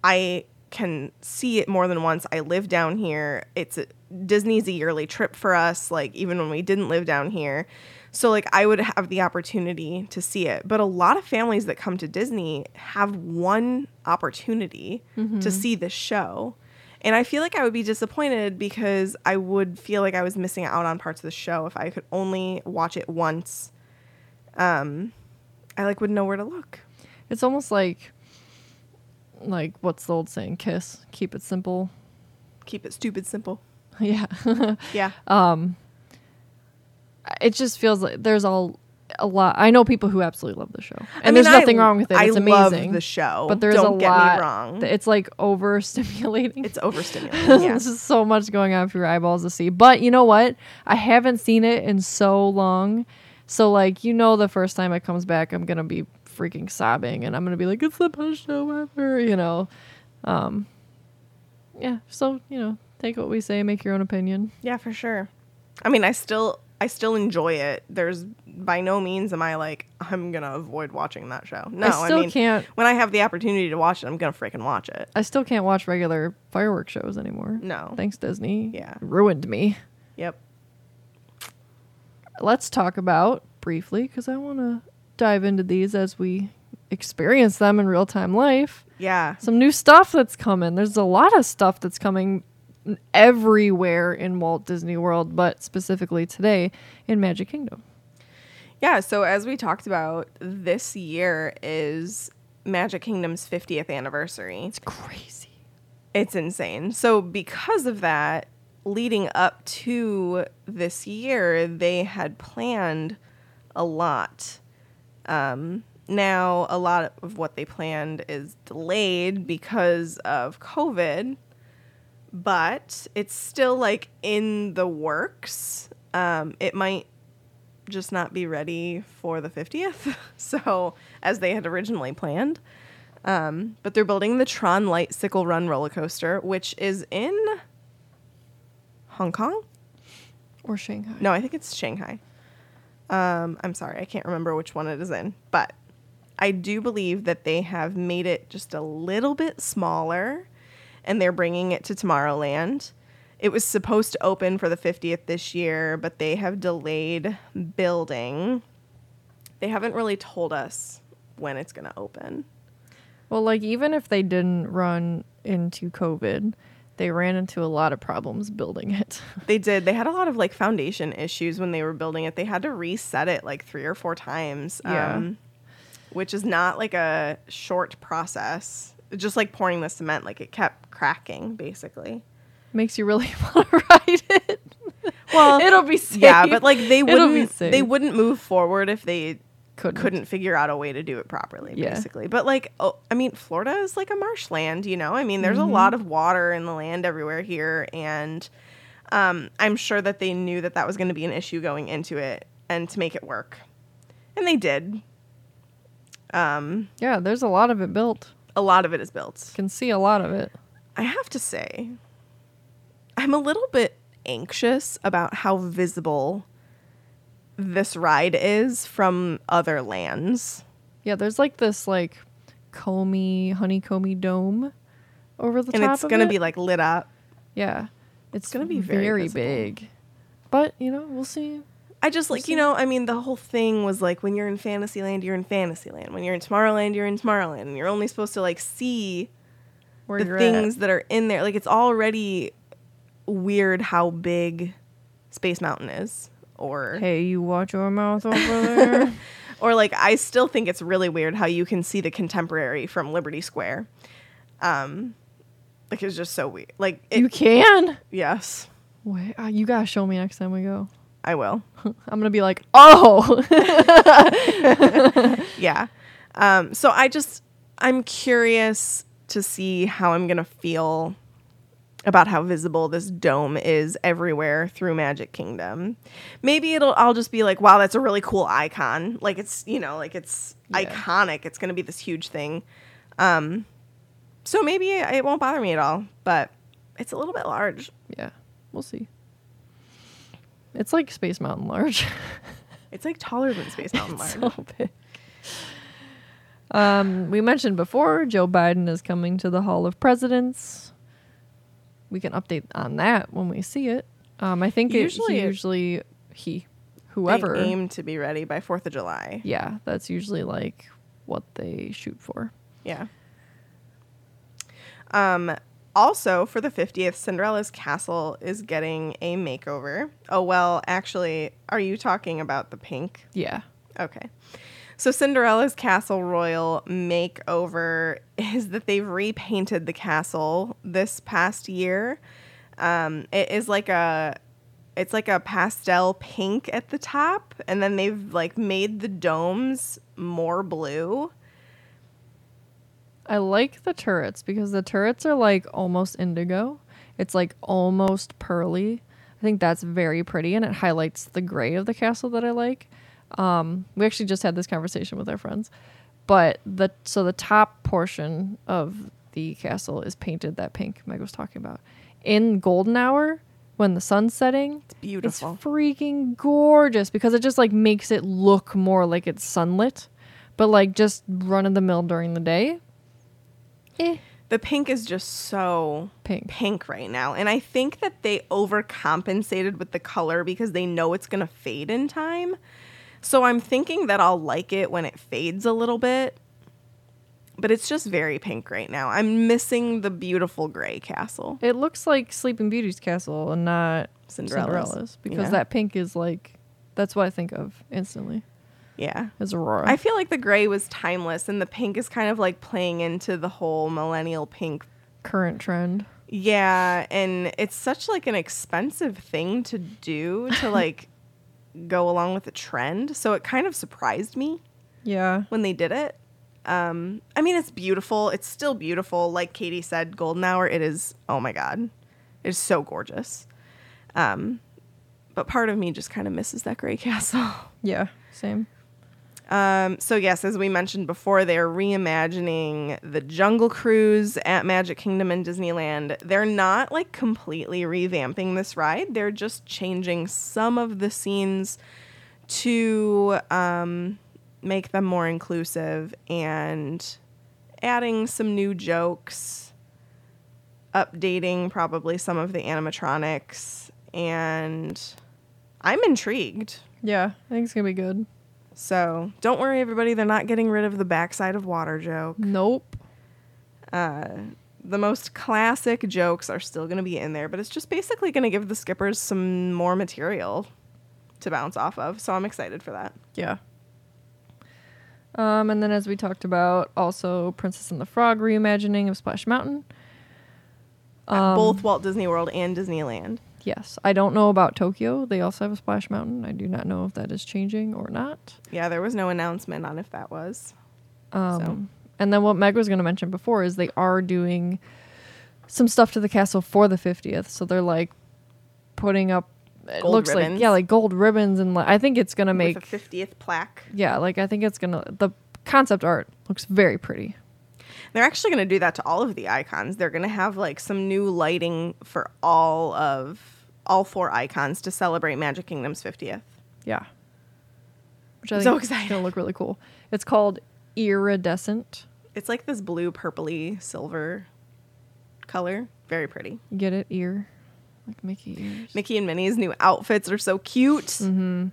I can see it more than once. I live down here. It's a, Disney's a yearly trip for us, like even when we didn't live down here. So like I would have the opportunity to see it. But a lot of families that come to Disney have one opportunity to see this show. And I feel like I would be disappointed because I would feel like I was missing out on parts of the show if I could only watch it once. Um I like would know where to look. It's almost like like what's the old saying? Kiss. Keep it simple. Keep it stupid simple. <laughs> yeah. <laughs> Yeah. Um it just feels like there's all a lot. I know people who absolutely love the show, and I mean, there's nothing I- wrong with it. I It's love amazing. the show. but there's Don't a get me lot. wrong. It's like overstimulating. It's overstimulating. <laughs> There's yeah. just so much going on for your eyeballs to see. But you know what? I haven't seen it in so long. So like you know the first time it comes back I'm gonna be freaking sobbing and I'm gonna be like, It's the best show ever, you know. Um Yeah, so, you know, take what we say, make your own opinion. Yeah, for sure. I mean, I still I still enjoy it. There's by no means am I like I'm gonna avoid watching that show. No, I, still mean can't- when I have the opportunity to watch it, I'm gonna freaking watch it. I still can't watch regular fireworks shows anymore. No. Thanks, Disney. Yeah. Ruined me. Yep. Let's talk about briefly because I want to dive into these as we experience them in real time life. Yeah. Some new stuff that's coming. There's a lot of stuff that's coming everywhere in Walt Disney World, but specifically today in Magic Kingdom. Yeah, so as we talked about, this year is Magic Kingdom's 50th anniversary. It's crazy. It's insane. So because of that, leading up to this year, they had planned a lot. Um, now a lot of what they planned is delayed because of COVID, but it's still like in the works. Um, it might just not be ready for the 50th, <laughs> so as they had originally planned. Um, but they're building the Tron Lightcycle Run roller coaster, which is in Hong Kong. Or Shanghai. No, I think it's Shanghai. Um, I'm sorry, I can't remember which one it is in, but I do believe that they have made it just a little bit smaller and they're bringing it to Tomorrowland. It was supposed to open for the 50th this year, but they have delayed building. They haven't really told us when it's going to open. Well, like even if they didn't run into COVID, they ran into a lot of problems building it. <laughs> They did. They had a lot of like foundation issues when they were building it. They had to reset it like three or four times. Yeah. Um, which is not like a short process. Just like pouring the cement, like it kept cracking basically. Makes you really <laughs> want to ride it. Well, <laughs> It'll be safe. Yeah, but like they wouldn't they wouldn't move forward if they Couldn't. couldn't figure out a way to do it properly, Yeah. basically. But like, oh, I mean, Florida is like a marshland, you know. I mean, there's Mm-hmm. a lot of water in the land everywhere here, and um, I'm sure that they knew that that was going to be an issue going into it, and to make it work, and they did. Um, Yeah, there's a lot of it built. a lot of it is built. Can see a lot of it. I have to say, I'm a little bit anxious about how visible this ride is from other lands. Yeah, there's like this like comey, honeycomby dome over the and top And it's to it. be like lit up. yeah, it's gonna gonna be be very very, big. But you know, we'll see. I just like, you know, I mean, the whole thing was like when you're in Fantasyland, you're in Fantasyland. When you're in Tomorrowland, you're in Tomorrowland. And you're only supposed to like see Where the things at. that are in there. Like it's already weird how big Space Mountain is. Or Hey, you watch your mouth over <laughs> there. or like I still think it's really weird how you can see the contemporary from Liberty Square. Um like it's just so weird. Like it, you can. yes, Wait, uh, you gotta show me next time we go. I will. <laughs> I'm gonna be like, oh, <laughs> Yeah. Um, so I just I'm curious to see how I'm gonna feel about how visible this dome is everywhere through Magic Kingdom. Maybe it'll I'll just be like, wow, that's a really cool icon. Like it's you know, like it's Yeah. iconic. It's gonna be this huge thing. Um so maybe it won't bother me at all, but it's a little bit large. yeah, we'll see. It's like Space Mountain large. <laughs> It's like taller than Space Mountain large. so big. Um, we mentioned before Joe Biden is coming to the Hall of Presidents. We can update on that when we see it. Um, I think Usually it, it- usually he, They whoever, aim to be ready by Fourth of July. yeah, that's usually like what they shoot for. Yeah. Um, also, for the 50th, Cinderella's castle is getting a makeover. Oh, well, actually, are you talking about the pink? Yeah, Okay. So, Cinderella's Castle Royal makeover <laughs> is that they've repainted the castle this past year. Um, it is like a. It's like a pastel pink at the top, and then they've like made the domes more blue. I like the turrets because the turrets are like almost indigo. It's like almost pearly. I think that's very pretty and it highlights the gray of the castle that I like. Um, we actually just had this conversation with our friends. But the so the top portion of the castle is painted that pink Meg was talking about. In golden hour, when the sun's setting, It's beautiful. it's freaking gorgeous because it just like makes it look more like it's sunlit. But like just run of the mill during the day, eh, The pink is just so pink. pink right now. And I think that they overcompensated with the color because they know it's going to fade in time. So I'm thinking that I'll like it when it fades a little bit. But it's just very pink right now. I'm missing the beautiful gray castle. It looks like Sleeping Beauty's castle and not Cinderella's. Cinderella's, because Yeah. that pink is like that's what I think of instantly. Yeah. Is Aurora. I feel like the gray was timeless and the pink is kind of like playing into the whole millennial pink current trend. Yeah, and it's such like an expensive thing to do to <laughs> like go along with the trend. So it kind of surprised me. Yeah. when they did it. Um, I mean, it's beautiful. It's still beautiful. Like Katie said, Golden Hour, it is, oh my God, it is so gorgeous. Um, but part of me just kind of misses that gray <laughs> castle. Yeah. Same. Um, so yes, as we mentioned before, they're reimagining the Jungle Cruise at Magic Kingdom and Disneyland. They're not like completely revamping this ride. They're just changing some of the scenes to um, make them more inclusive and adding some new jokes, updating probably some of the animatronics, and I'm intrigued. Yeah. I think it's gonna be good. So don't worry, everybody. They're not getting rid of the backside of water joke. Nope. Uh, The most classic jokes are still going to be in there, but it's just basically going to give the skippers some more material to bounce off of. So I'm excited for that. Yeah. Um, and then as we talked about, also Princess and the Frog reimagining of Splash Mountain. At Um, both Walt Disney World and Disneyland. Yes. I don't know about Tokyo. They also have a Splash Mountain. I do not know if that is changing or not. Yeah, there was no announcement on if that was. Um, So- And then what Meg was going to mention before is they are doing some stuff to the castle for the 50th. So they're like putting up, it Gold looks like, yeah, like gold ribbons. And like, I think it's going to make, with a 50th plaque. yeah, like I think it's going to, the concept art looks very pretty. They're actually going to do that to all of the icons. They're going to have like some new lighting for all of all four icons to celebrate Magic Kingdom's 50th. Yeah. Which I So think is excited. going to look really cool. It's called EARidescent. It's like this blue, purpley, silver color. Very pretty. You get it? Ear. Like Mickey ears. Mickey and Minnie's new outfits are so cute. Mm-hmm.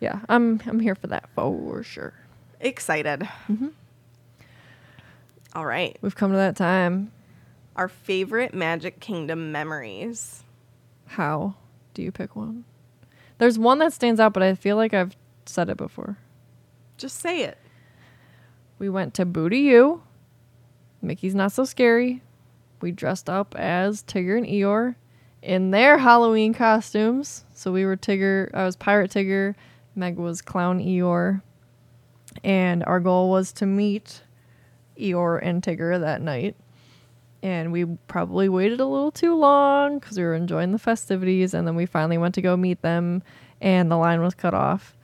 Yeah, I'm I'm here for that for sure. Excited. Mm-hmm. All right. We've come to that time. Our favorite Magic Kingdom memories. How do you pick one? There's one that stands out, but I feel like I've said it before. Just say it. We went to Booty U. Mickey's Not So Scary. We dressed up as Tigger and Eeyore in their Halloween costumes. So we were Tigger, I was Pirate Tigger, Meg was Clown Eeyore. And our goal was to meet Eeyore and Tigger that night. And we probably waited a little too long because we were enjoying the festivities. And then we finally went to go meet them, and the line was cut off.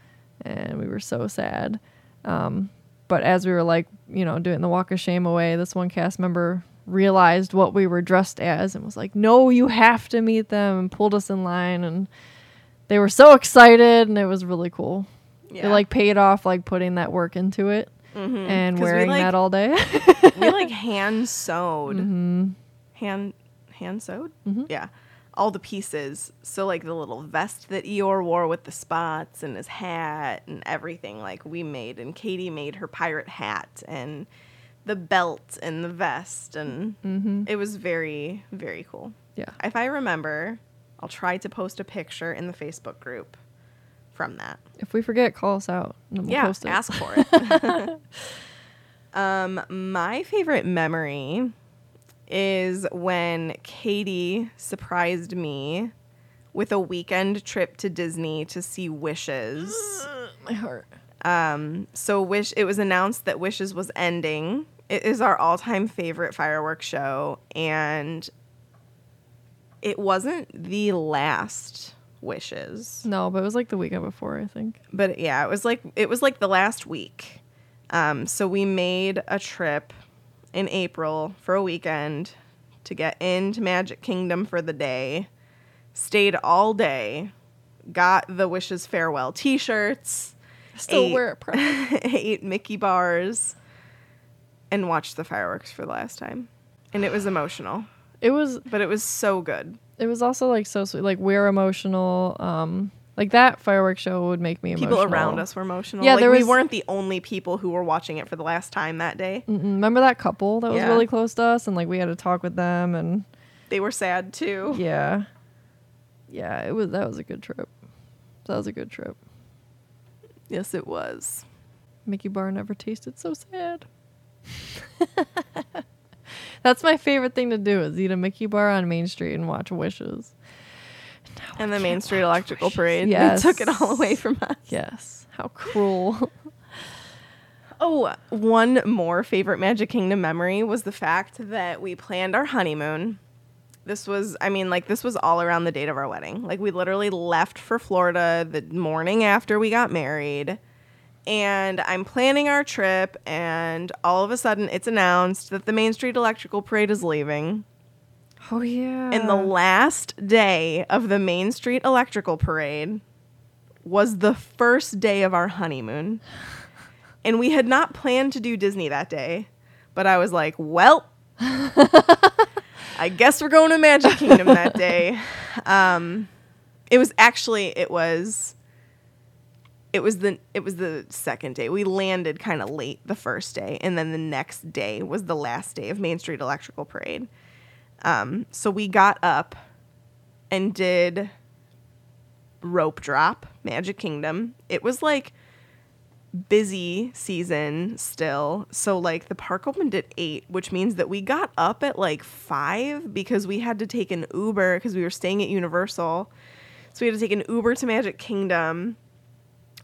And we were so sad. Um, but as we were like, you know, doing the walk of shame away, this one cast member realized what we were dressed as and was like, "No, you have to meet them," and pulled us in line. And they were so excited, and it was really cool. Yeah. It like paid off, like putting that work into it Mm-hmm. and 'Cause we, wearing like- that all day. <laughs> we like <laughs> hand sewed. Mm-hmm. Hand hand sewed? Mm-hmm. Yeah. All the pieces. So like the little vest that Eeyore wore with the spots and his hat and everything like we made and Katie made her pirate hat and the belt and the vest and mm-hmm. it was very very cool. yeah, If I remember, I'll try to post a picture in the Facebook group from that. if we forget, call us out. And we'll yeah, post it. ask for <laughs> it. <laughs> um, my favorite memory is when Katie surprised me with a weekend trip to Disney to see Wishes. <gasps> My heart. Um, so Wish it was announced that Wishes was ending. It is our all-time favorite fireworks show and it wasn't the last Wishes. No, but it was like the weekend before, I think. but yeah, it was like it was like the last week. Um, so we made a trip in April for a weekend to get into Magic Kingdom for the day. Stayed all day, got the Wishes farewell T-shirts, Still Eight. wear it proud. <laughs> ate Mickey bars, and watched the fireworks for the last time. And it was emotional, It was but it was so good. It was also like so sweet. Like we're emotional. Um, like that fireworks show would make me emotional. People around us were emotional. Yeah, like, there we weren't the only people who were watching it for the last time that day. Remember that couple that was Yeah. really close to us, and like we had to talk with them, and They were sad too. yeah, yeah, it was that was a good trip. That was a good trip. Yes, it was. Mickey Bar never tasted so sad. <laughs> That's my favorite thing to do is eat a Mickey Bar on Main Street and watch Wishes. And the Main Street Electrical Parade. Yes. They took it all away from us. Yes, how cruel. <laughs> Oh, one more favorite Magic Kingdom memory was the fact that we planned our honeymoon. This was, I mean, like, this was all around the date of our wedding. Like, we literally left for Florida the morning after we got married. And I'm planning our trip, and all of a sudden it's announced that the Main Street Electrical Parade is leaving. Oh yeah. And the last day of the Main Street Electrical Parade was the first day of our honeymoon. <laughs> And we had not planned to do Disney that day, but I was like, well, <laughs> I guess we're going to Magic Kingdom that day. <laughs> Um, it was actually it was it was the it was the second day. We landed kind of late the first day, and then the next day was the last day of Main Street Electrical Parade. Um, so we got up and did rope drop Magic Kingdom. It was like busy season still. So like the park opened at 8, which means that we got up at like 5 because we had to take an Uber because we were staying at Universal. So we had to take an Uber to Magic Kingdom.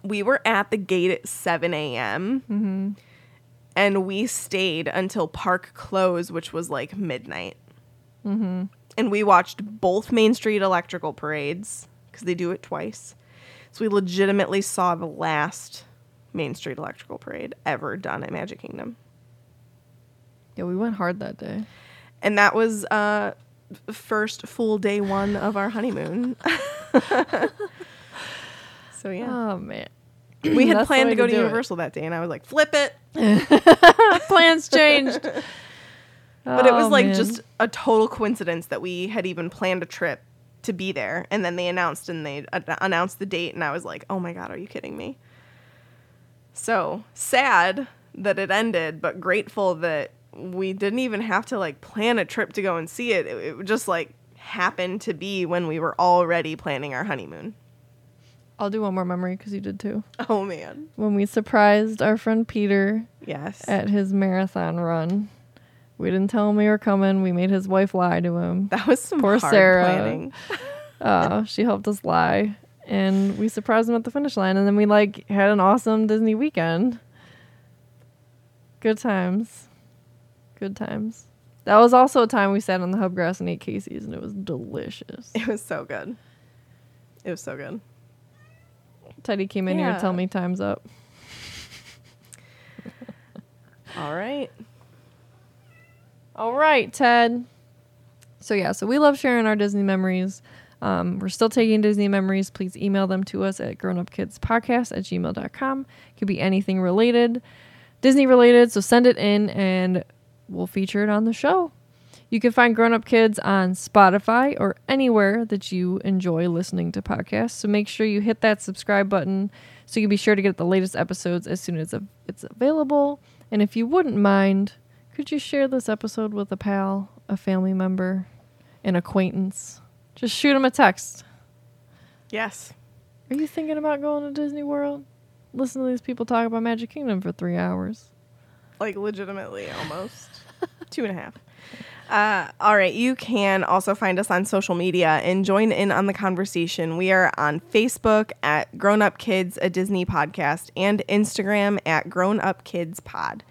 We were at the gate at 7 a.m. And we stayed until park close, which was like midnight. And we watched both Main Street electrical parades because they do it twice. So we legitimately saw the last Main Street electrical parade ever done at Magic Kingdom. yeah, we went hard that day. And that was uh first full day one of our honeymoon. <laughs> <laughs> so yeah. Oh man. <clears throat> we had planned to go to to do it. Universal that day and I was like, flip it. <laughs> <laughs> Plans changed. But it was Oh, like man. just a total coincidence that we had even planned a trip to be there, and then they announced and they uh, announced the date, and I was like, "Oh my god, are you kidding me?" So sad that it ended, but grateful that we didn't even have to like plan a trip to go and see it. It, it just like happened to be when we were already planning our honeymoon. I'll do one more memory because you did too. <laughs> Oh man, When we surprised our friend Peter yes. at his marathon run. We didn't tell him we were coming. We made his wife lie to him. that was some Poor Sarah. planning. <laughs> Uh, she helped us lie, and we surprised him at the finish line. And then we like had an awesome Disney weekend. Good times, good times. That was also a time we sat on the hub grass and ate Casey's, and it was delicious. It was so good. It was so good. Teddy came in here Yeah. to tell me time's up. <laughs> All right. All right, Ted. So yeah, so we love sharing our Disney memories. Um, we're still taking Disney memories. Please email them to us at grownupkidspodcast at gmail.com. Could be anything related, Disney related. So send it in and we'll feature it on the show. You can find Grown Up Kids on Spotify or anywhere that you enjoy listening to podcasts. So make sure you hit that subscribe button so you can be sure to get the latest episodes as soon as it's available. And if you wouldn't mind, could you share this episode with a pal, a family member, an acquaintance? Just shoot them a text. Yes. Are you thinking about going to Disney World? Listen to these people talk about Magic Kingdom for three hours. like legitimately almost <laughs> two and a half. Uh, all right, you can also find us on social media and join in on the conversation. We are on Facebook at Grown Up Kids, a Disney podcast, and Instagram at Grown Up Kids Pod.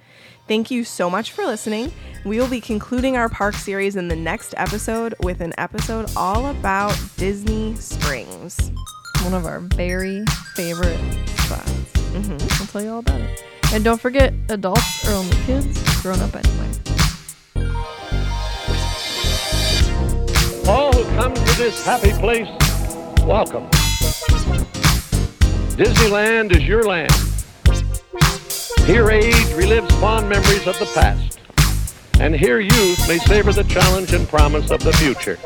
Thank you so much for listening. We will be concluding our park series in the next episode with an episode all about Disney Springs. One of our very favorite spots. Mm-hmm. I'll tell you all about it. And don't forget, adults are only kids, grown up anyway. All who come to this happy place, welcome. Disneyland is your land. Here age relives fond memories of the past. And here youth may savor the challenge and promise of the future.